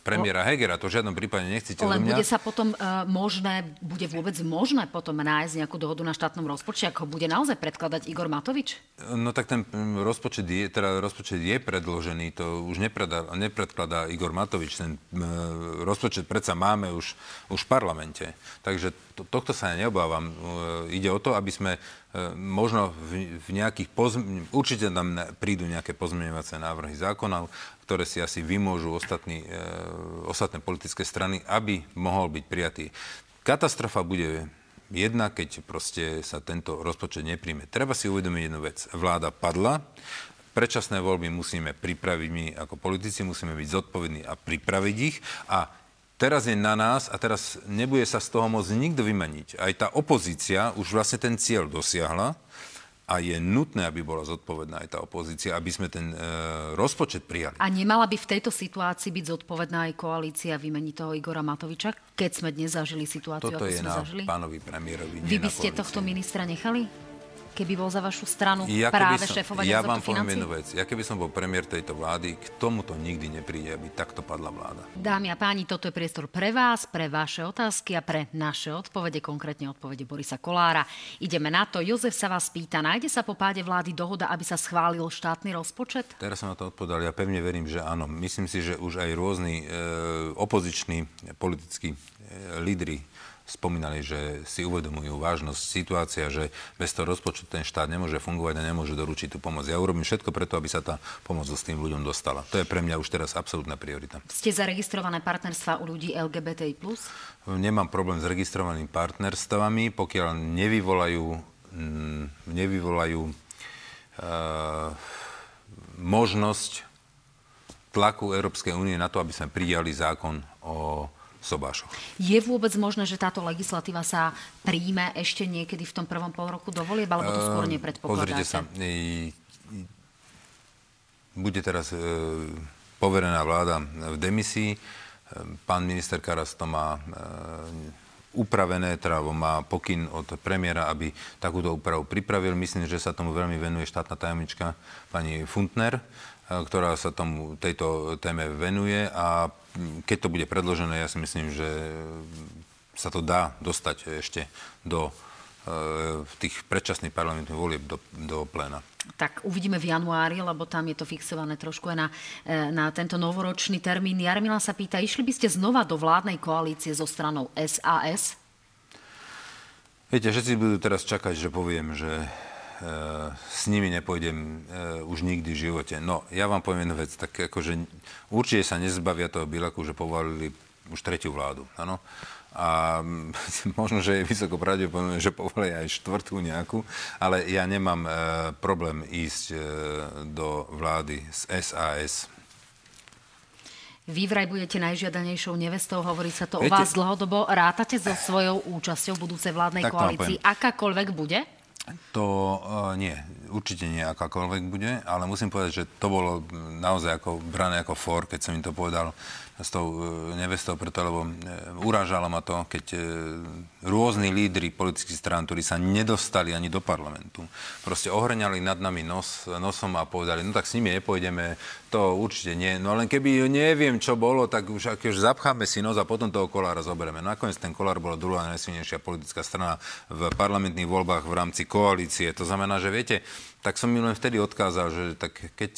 Speaker 7: premiéra Hegera. To v žiadnom prípade nechcete
Speaker 1: Len
Speaker 7: mňa.
Speaker 1: bude sa potom možné, bude vôbec možné potom nájsť nejakú dohodu na štátnom rozpočte, ako bude naozaj predkladať Igor Matovič?
Speaker 7: No tak ten rozpočet je, teda rozpočet je predložený, to už nepredá, nepredkladá Igor Matovič. Ten uh, rozpočet predsa máme už, už v parlamente. Takže to, tohto sa ja neobávam. Uh, ide o to, aby sme uh, možno v, v nejakých... Pozm- určite tam prídu nejaké pozmeňovacie návrhy zákonov, ktoré si asi vymôžu ostatní, uh, ostatné politické strany, aby mohol byť prijatý. Katastrofa bude Jedna, keď proste sa tento rozpočet nepríjme. Treba si uvedomiť jednu vec. Vláda padla, predčasné voľby musíme pripraviť, my ako politici musíme byť zodpovední a pripraviť ich a teraz je na nás a teraz nebude sa z toho môcť nikto vymaniť. Aj tá opozícia už vlastne ten cieľ dosiahla a je nutné, aby bola zodpovedná aj tá opozícia, aby sme ten e, rozpočet prijali.
Speaker 1: A nemala by v tejto situácii byť zodpovedná aj koalícia vymeniť toho Igora Matoviča, keď sme dnes zažili situáciu,
Speaker 7: Toto
Speaker 1: ako
Speaker 7: je
Speaker 1: sme
Speaker 7: na
Speaker 1: zažili?
Speaker 7: pánovi premiérovi.
Speaker 1: Vy by ste tohto ministra nechali? Keby bol za vašu stranu
Speaker 7: Ja
Speaker 1: práve
Speaker 7: som,
Speaker 1: šéfovať
Speaker 7: ja vám poviem jednu vec. Ja keby som bol premiér tejto vlády, k tomuto nikdy nepríde, aby takto padla vláda.
Speaker 1: Dámy a páni, toto je priestor pre vás, pre vaše otázky a pre naše odpovede, konkrétne odpovede Borisa Kolára. Ideme na to. Jozef sa vás pýta, nájde sa po páde vlády dohoda, aby sa schválil štátny rozpočet?
Speaker 7: Teraz som na to odpovedal. Ja pevne verím, že áno. Myslím si, že už aj rôzni e, opoziční politickí e, lídry spomínali, že si uvedomujú vážnosť situácia, že bez toho rozpočtu ten štát nemôže fungovať a nemôže doručiť tú pomoc. Ja urobím všetko preto, aby sa tá pomoc s tým ľuďom dostala. To je pre mňa už teraz absolútna priorita.
Speaker 1: Ste zaregistrované partnerstva u ľudí LGBTI+.
Speaker 7: Nemám problém s registrovanými partnerstvami, pokiaľ nevykolajú, mm, nevykolajú e, možnosť tlaku Európskej únie na to, aby sme prijali zákon o sobášoch.
Speaker 1: Je vôbec možné, že táto legislatíva sa príjme ešte niekedy v tom prvom pol roku do volieb, alebo to skôr
Speaker 7: Ehm, Pozrite
Speaker 1: nepredpokladáte?
Speaker 7: sa, e, bude teraz e, poverená vláda v demisii. E, Pán minister Karas to má upravené, teda má pokyn od premiéra, aby takúto úpravu pripravil. Myslím, že sa tomu veľmi venuje štátna tajomnička pani Funtner, ktorá sa tomu, tejto téme venuje a keď to bude predložené, ja si myslím, že sa to dá dostať ešte do e, tých predčasných parlamentných volieb do, do pléna.
Speaker 1: Tak uvidíme v januári, lebo tam je to fixované trošku aj na, e, na tento novoročný termín. Jarmila sa pýta, išli by ste znova do vládnej koalície so stranou SAS?
Speaker 7: Viete, všetci budú teraz čakať, že poviem, že e, s nimi nepôjdem e, už nikdy v živote. No, ja vám poviem jednu vec, tak akože určite sa nezbavia toho Bilaku, že povolili už tretiu vládu, áno. A možno, že je vysoko pravdepodobné, že povolia aj štvrtú nejakú, ale ja nemám e, problém ísť e, do vlády z SAS.
Speaker 1: Vy vraj budete najžiadanejšou nevestou, hovorí sa to o
Speaker 7: Viete-
Speaker 1: vás dlhodobo. Rátate so svojou účasťou v budúcej vládnej koalícii, akákoľvek bude?
Speaker 7: To uh, nie, určite nie akákoľvek bude, ale musím povedať, že to bolo naozaj ako brané ako for, keď som im to povedal s tou uh, nevestou, preto lebo uh, urážalo ma to, keď uh, rôzni lídry politických strán, ktorí sa nedostali ani do parlamentu, proste ohrňali nad nami nos, nosom a povedali, no tak s nimi nepôjdeme, to určite nie. No len keby neviem, čo bolo, tak už, ak už zapcháme si nos a potom toho kolára zoberieme. Nakoniec ten kolár bola druhá najsilnejšia politická strana v parlamentných voľbách v rámci koalície. To znamená, že viete, tak som mi len vtedy odkázal, že tak keď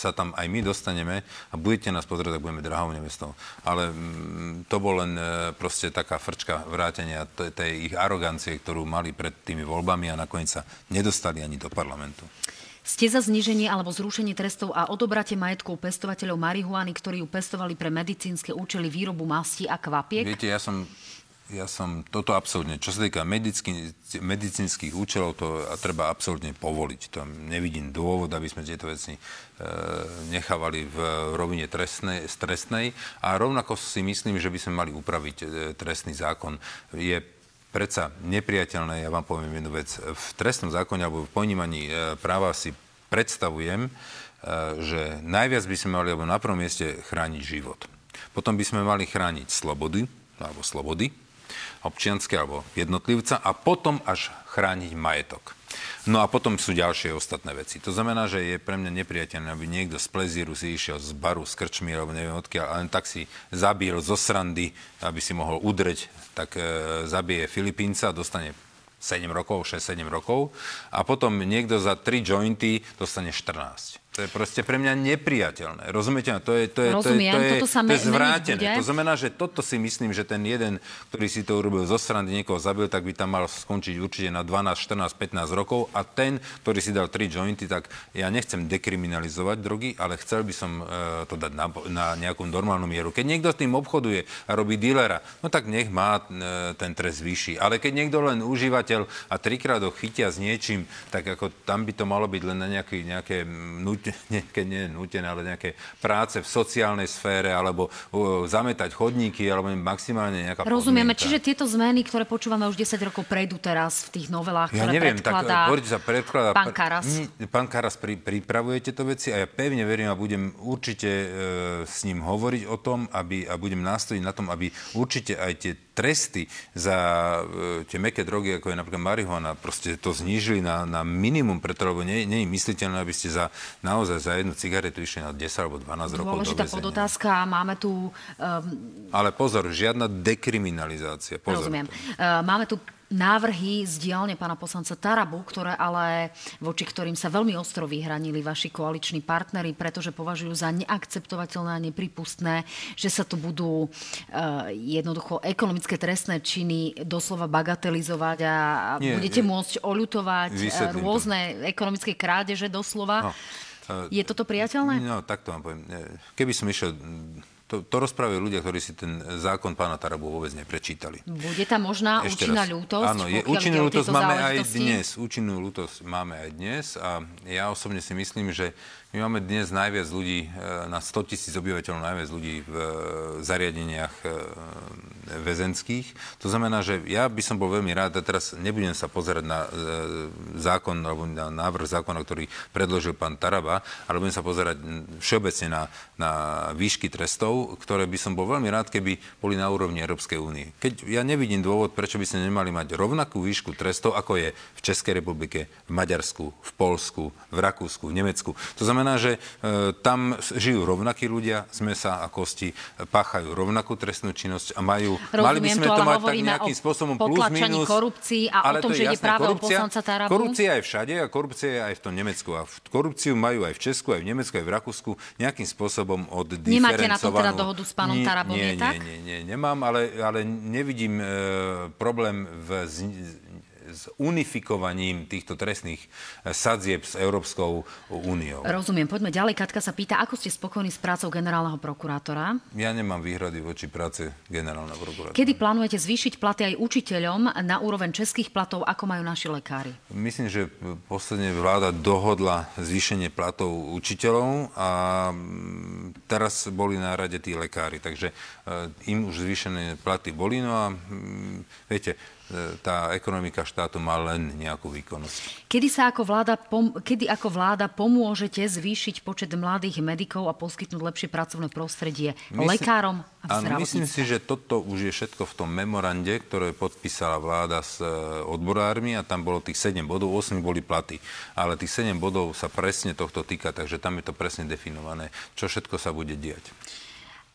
Speaker 7: sa tam aj my dostaneme a budete nás pozrieť, tak budeme drahou nevestou. Ale mm, to bol len e, proste taká frčka vrátenia tej ich arogancie, ktorú mali pred tými voľbami a nakoniec sa nedostali ani do parlamentu.
Speaker 1: Ste za zníženie alebo zrušenie trestov a odobrate majetkov pestovateľov marihuany, ktorí ju pestovali pre medicínske účely výrobu masti a kvapiek?
Speaker 7: Viete, ja som, ja som toto absolútne, čo sa týka medický, medicínskych účelov, to treba absolútne povoliť. To nevidím dôvod, aby sme tieto veci e, nechávali v rovine trestnej, trestnej. A rovnako si myslím, že by sme mali upraviť e, trestný zákon. Je predsa nepriateľné, ja vám poviem jednu vec. V trestnom zákone alebo v ponímaní e, práva si predstavujem, e, že najviac by sme mali, alebo na prvom mieste, chrániť život. Potom by sme mali chrániť slobody, alebo slobody, občianske alebo jednotlivca a potom až chrániť majetok. No a potom sú ďalšie ostatné veci. To znamená, že je pre mňa nepriateľné, aby niekto z plezíru si išiel z baru, z krčmy, alebo neviem odkiaľ, len tak si zabil zo srandy, aby si mohol udreť, tak e, zabije Filipínca, dostane 7 rokov, 6-7 rokov a potom niekto za 3 jointy dostane 14. To je proste pre mňa nepriateľné. Rozumiete? To je, to je,
Speaker 1: Rozumiem,
Speaker 7: to je, to je,
Speaker 1: toto sa
Speaker 7: to je zvrátené. To znamená, že toto si myslím, že ten jeden, ktorý si to urobil zo srandy, niekoho zabil, tak by tam mal skončiť určite na 12, 14, 15 rokov. A ten, ktorý si dal 3 jointy, tak ja nechcem dekriminalizovať drogy, ale chcel by som e, to dať na, na nejakú normálnu mieru. Keď niekto s tým obchoduje a robí dílera, no tak nech má e, ten trest vyšší. Ale keď niekto len užívateľ a trikrát ho chytia s niečím, tak ako tam by to malo byť len na nejaký, nejaké nut, nejaké, nie nutené, ale nejaké práce v sociálnej sfére, alebo uh, zametať chodníky, alebo maximálne nejaká
Speaker 1: Rozumieme,
Speaker 7: podmienka.
Speaker 1: čiže tieto zmeny, ktoré počúvame už 10 rokov, prejdú teraz v tých novelách,
Speaker 7: Ja
Speaker 1: ktoré
Speaker 7: neviem, tak
Speaker 1: predkladá
Speaker 7: hovoríte sa predkladá...
Speaker 1: pán Karas.
Speaker 7: Pán Karas, pri, pripravuje tieto veci a ja pevne verím a budem určite e, s ním hovoriť o tom aby, a budem nástojiť na tom, aby určite aj tie tresty za e, tie meké drogy, ako je napríklad marihuana, proste to znížili na, na minimum, preto lebo nie, nie je mysliteľné, aby ste za, naozaj za jednu cigaretu išli na 10 alebo 12 rokov do
Speaker 1: Dôležitá
Speaker 7: väzenia.
Speaker 1: podotázka. Máme tu um,
Speaker 7: Ale pozor, žiadna dekriminalizácia. Pozor.
Speaker 1: Rozumiem. Uh, Máme tu návrhy z diálne pána poslanca Tarabu, ktoré ale voči ktorým sa veľmi ostro vyhranili vaši koaliční partnery, pretože považujú za neakceptovateľné a nepripustné, že sa tu budú uh, jednoducho ekonomické trestné činy doslova bagatelizovať a
Speaker 7: Nie,
Speaker 1: budete
Speaker 7: nie.
Speaker 1: môcť oľutovať
Speaker 7: Vysvetlím to.
Speaker 1: rôzne ekonomické krádeže doslova.
Speaker 7: No,
Speaker 1: Je toto priateľné?
Speaker 7: No, tak to vám poviem. E, Keby som išiel... To, to rozprávajú ľudia, ktorí si ten zákon pána Tarabu vôbec neprečítali.
Speaker 1: Bude tam možná
Speaker 7: Ešte
Speaker 1: účinná
Speaker 7: raz.
Speaker 1: ľútosť?
Speaker 7: Áno, je, účinnú ľútosť máme aj dnes. Účinnú ľútosť máme aj dnes a ja osobne si myslím, že my máme dnes najviac ľudí, e, na 100 tisíc obyvateľov najviac ľudí v e, zariadeniach e, väzenských. To znamená, že ja by som bol veľmi rád, a teraz nebudem sa pozerať na zákon, alebo na návrh zákona, ktorý predložil pán Taraba, ale budem sa pozerať všeobecne na, na výšky trestov, ktoré by som bol veľmi rád, keby boli na úrovni Európskej únie. Keď ja nevidím dôvod, prečo by sme nemali mať rovnakú výšku trestov, ako je v Českej republike, v Maďarsku, v Polsku, v Rakúsku, v Nemecku. To znamená, že e, tam žijú rovnakí ľudia z mesa a kosti, e, páchajú rovnakú trestnú činnosť a majú... mali by
Speaker 1: Rozumiem
Speaker 7: sme
Speaker 1: to,
Speaker 7: to mať tak nejakým
Speaker 1: o
Speaker 7: spôsobom plus minus.
Speaker 1: korupcií a o
Speaker 7: Ale
Speaker 1: tom,
Speaker 7: to je
Speaker 1: že ide práve o
Speaker 7: korupcia-
Speaker 1: poslanca Tarabu?
Speaker 7: Korupcia je všade a korupcia je aj v tom Nemecku. A korupciu majú aj v Česku, aj v Nemecku, aj v Rakúsku nejakým spôsobom oddiferencovanú.
Speaker 1: Nemáte na to teda dohodu s pánom
Speaker 7: Nie,
Speaker 1: Tarabom,
Speaker 7: nie,
Speaker 1: je tak?
Speaker 7: Nie, nie, nie, nemám, ale, ale nevidím e, problém v, z, s unifikovaním týchto trestných e, sadzieb s Európskou úniou.
Speaker 1: Rozumiem. Poďme ďalej. Katka sa pýta, ako ste spokojní s prácou generálneho prokurátora?
Speaker 7: Ja nemám výhrady voči práce generálneho prokurátora.
Speaker 1: Kedy plánujete zvýšiť platy aj učiteľom na úroveň českých platov, ako majú naši lekári?
Speaker 7: Myslím, že posledne vláda dohodla zvýšenie platov učiteľov a mm, teraz boli na rade tí lekári, takže e, im už zvýšené platy boli, no a mm, viete, tá ekonomika štátu má len nejakú výkonnosť.
Speaker 1: Kedy, sa ako vláda pom- kedy ako vláda pomôžete zvýšiť počet mladých medikov a poskytnúť lepšie pracovné prostredie lekárom a v
Speaker 7: áno, myslím si, že toto už je všetko v tom memorande, ktoré podpísala vláda s e, odborármi a tam bolo tých 7 bodov, 8 boli platy. Ale tých 7 bodov sa presne tohto týka, takže tam je to presne definované, čo všetko sa bude diať.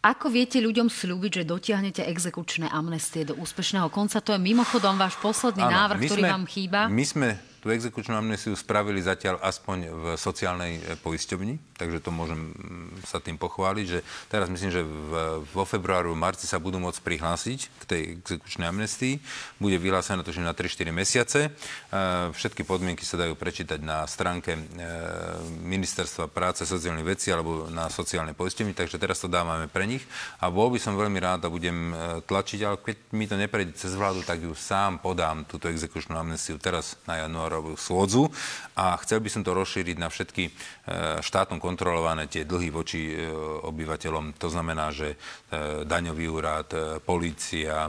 Speaker 1: Ako viete ľuďom slúbiť, že dotiahnete exekučné amnestie do úspešného konca? To je mimochodom váš posledný
Speaker 7: Áno,
Speaker 1: návrh, ktorý
Speaker 7: sme-
Speaker 1: vám chýba.
Speaker 7: My sme tú exekučnú amnestiu spravili zatiaľ aspoň v sociálnej e, poisťovni, takže to môžem mm, sa tým pochváliť, že teraz myslím, že v, vo februáru, v marci sa budú môcť prihlásiť k tej exekučnej amnestii. Bude vyhlásená to, že na 3-4 mesiace. E, Všetky podmienky sa dajú prečítať na stránke e, Ministerstva práce, sociálnych vecí alebo na sociálnej poisťovni, takže teraz to dávame pre nich a bol by som veľmi rád a budem tlačiť, ale keď mi to neprejde cez vládu, tak ju sám podám, túto exekučnú amnestiu teraz na januárovú schôdzu a chcel by som to rozšíriť na všetky e, štátom kontrolované tie dlhy voči e, obyvateľom. To znamená, že e, daňový úrad, polícia,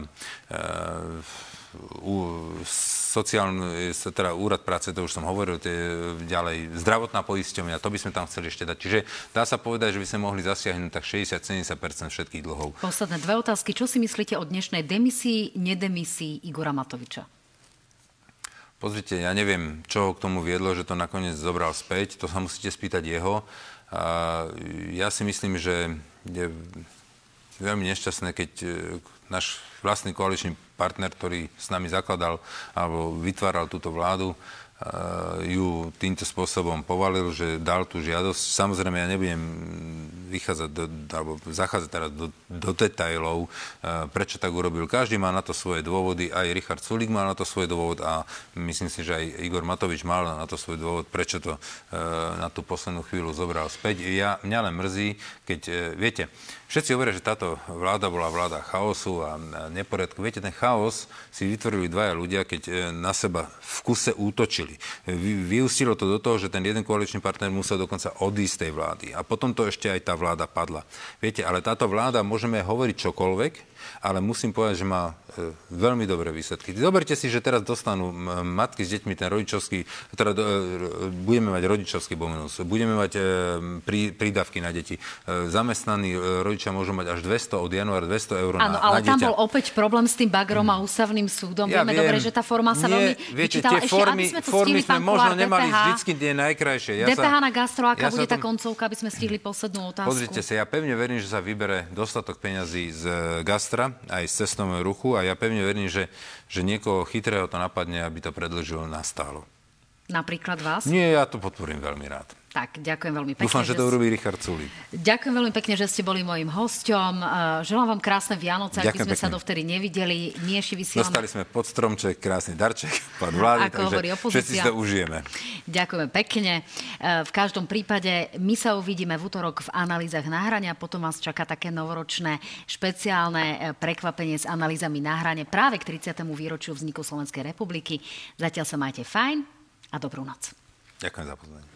Speaker 7: sociálny, teda úrad práce, to už som hovoril, tie, ďalej zdravotná poisťovňa, to by sme tam chceli ešte dať. Čiže dá sa povedať, že by sme mohli zasiahnuť tak 60-70% všetkých dlhov.
Speaker 1: Posledné dve otázky. Čo si myslíte o dnešnej demisii, nedemisii Igora Matoviča?
Speaker 7: Pozrite, ja neviem, čo k tomu viedlo, že to nakoniec zobral späť. To sa musíte spýtať jeho. A ja si myslím, že je veľmi nešťastné, keď e, náš vlastný koaličný partner, ktorý s nami zakladal alebo vytváral túto vládu, ju týmto spôsobom povalil, že dal tú žiadosť. Samozrejme, ja nebudem vychádzať do, alebo zachádzať teraz do, do detajlov, prečo tak urobil. Každý má na to svoje dôvody, aj Richard Sulik mal na to svoj dôvod a myslím si, že aj Igor Matovič mal na to svoj dôvod, prečo to na tú poslednú chvíľu zobral späť. Ja, mňa len mrzí, keď, viete, Všetci hovoria, že táto vláda bola vláda chaosu a neporiadku. Viete, ten chaos si vytvorili dvaja ľudia, keď e, na seba v kuse útočili. Vyústilo to do toho, že ten jeden koaličný partner musel dokonca odísť tej vlády. A potom to ešte aj tá vláda padla. Viete, ale táto vláda, môžeme hovoriť čokoľvek, ale musím povedať, že má e, veľmi dobré výsledky. Zoberte si, že teraz dostanú matky s deťmi ten rodičovský, teda e, budeme mať rodičovský bonus, budeme mať e, prí, prídavky na deti. Zamestnaní rodičia môžu mať až 200 od januára 200 eur
Speaker 1: Áno,
Speaker 7: na,
Speaker 1: ale
Speaker 7: na
Speaker 1: tam
Speaker 7: dieťa.
Speaker 1: bol opäť problém s tým bagrom a ústavným súdom.
Speaker 7: Ja
Speaker 1: Vieme
Speaker 7: viem,
Speaker 1: dobre, že tá forma sa
Speaker 7: nie,
Speaker 1: veľmi
Speaker 7: viete,
Speaker 1: vyčítala.
Speaker 7: tie
Speaker 1: Ešte,
Speaker 7: formy,
Speaker 1: aby sme to
Speaker 7: formy
Speaker 1: stihli,
Speaker 7: sme možno
Speaker 1: Kolár,
Speaker 7: nemali
Speaker 1: DPH,
Speaker 7: vždycky tie najkrajšie. Ja
Speaker 1: DPH
Speaker 7: sa,
Speaker 1: na gastro, aká
Speaker 7: ja
Speaker 1: bude tá
Speaker 7: tom-
Speaker 1: koncovka, aby sme stihli poslednú otázku.
Speaker 7: Pozrite sa, ja pevne verím, že sa vybere dostatok peňazí z e, gastra, aj z cestovného ruchu a ja pevne verím, že, že niekoho chytrého to napadne, aby to predlžilo na stálo.
Speaker 1: Napríklad vás?
Speaker 7: Nie, ja to podporím veľmi rád.
Speaker 1: Tak, ďakujem veľmi pekne.
Speaker 7: Dúfam, že to urobí Richard Sulík.
Speaker 1: Ďakujem veľmi pekne, že ste boli mojim hosťom. Eh, Želám vám krásne Vianoce, ak by
Speaker 7: Ďakujem
Speaker 1: sme sa
Speaker 7: pekne.
Speaker 1: dovtedy nevideli. Ešte vysielame.
Speaker 7: Dostali sme pod stromček krásny darček pán vlády,
Speaker 1: Ako
Speaker 7: takže všetci si to užijeme.
Speaker 1: Ďakujeme pekne. Eh, V každom prípade my sa uvidíme v útorok v analýzach nahrania, potom vás čaká také novoročné špeciálne eh, prekvapenie s analýzami na hrane práve k 30. výročiu vzniku Slovenskej republiky. Zatiaľ sa majte fajn a dobrú noc.
Speaker 7: Ďakujem za pozornosť.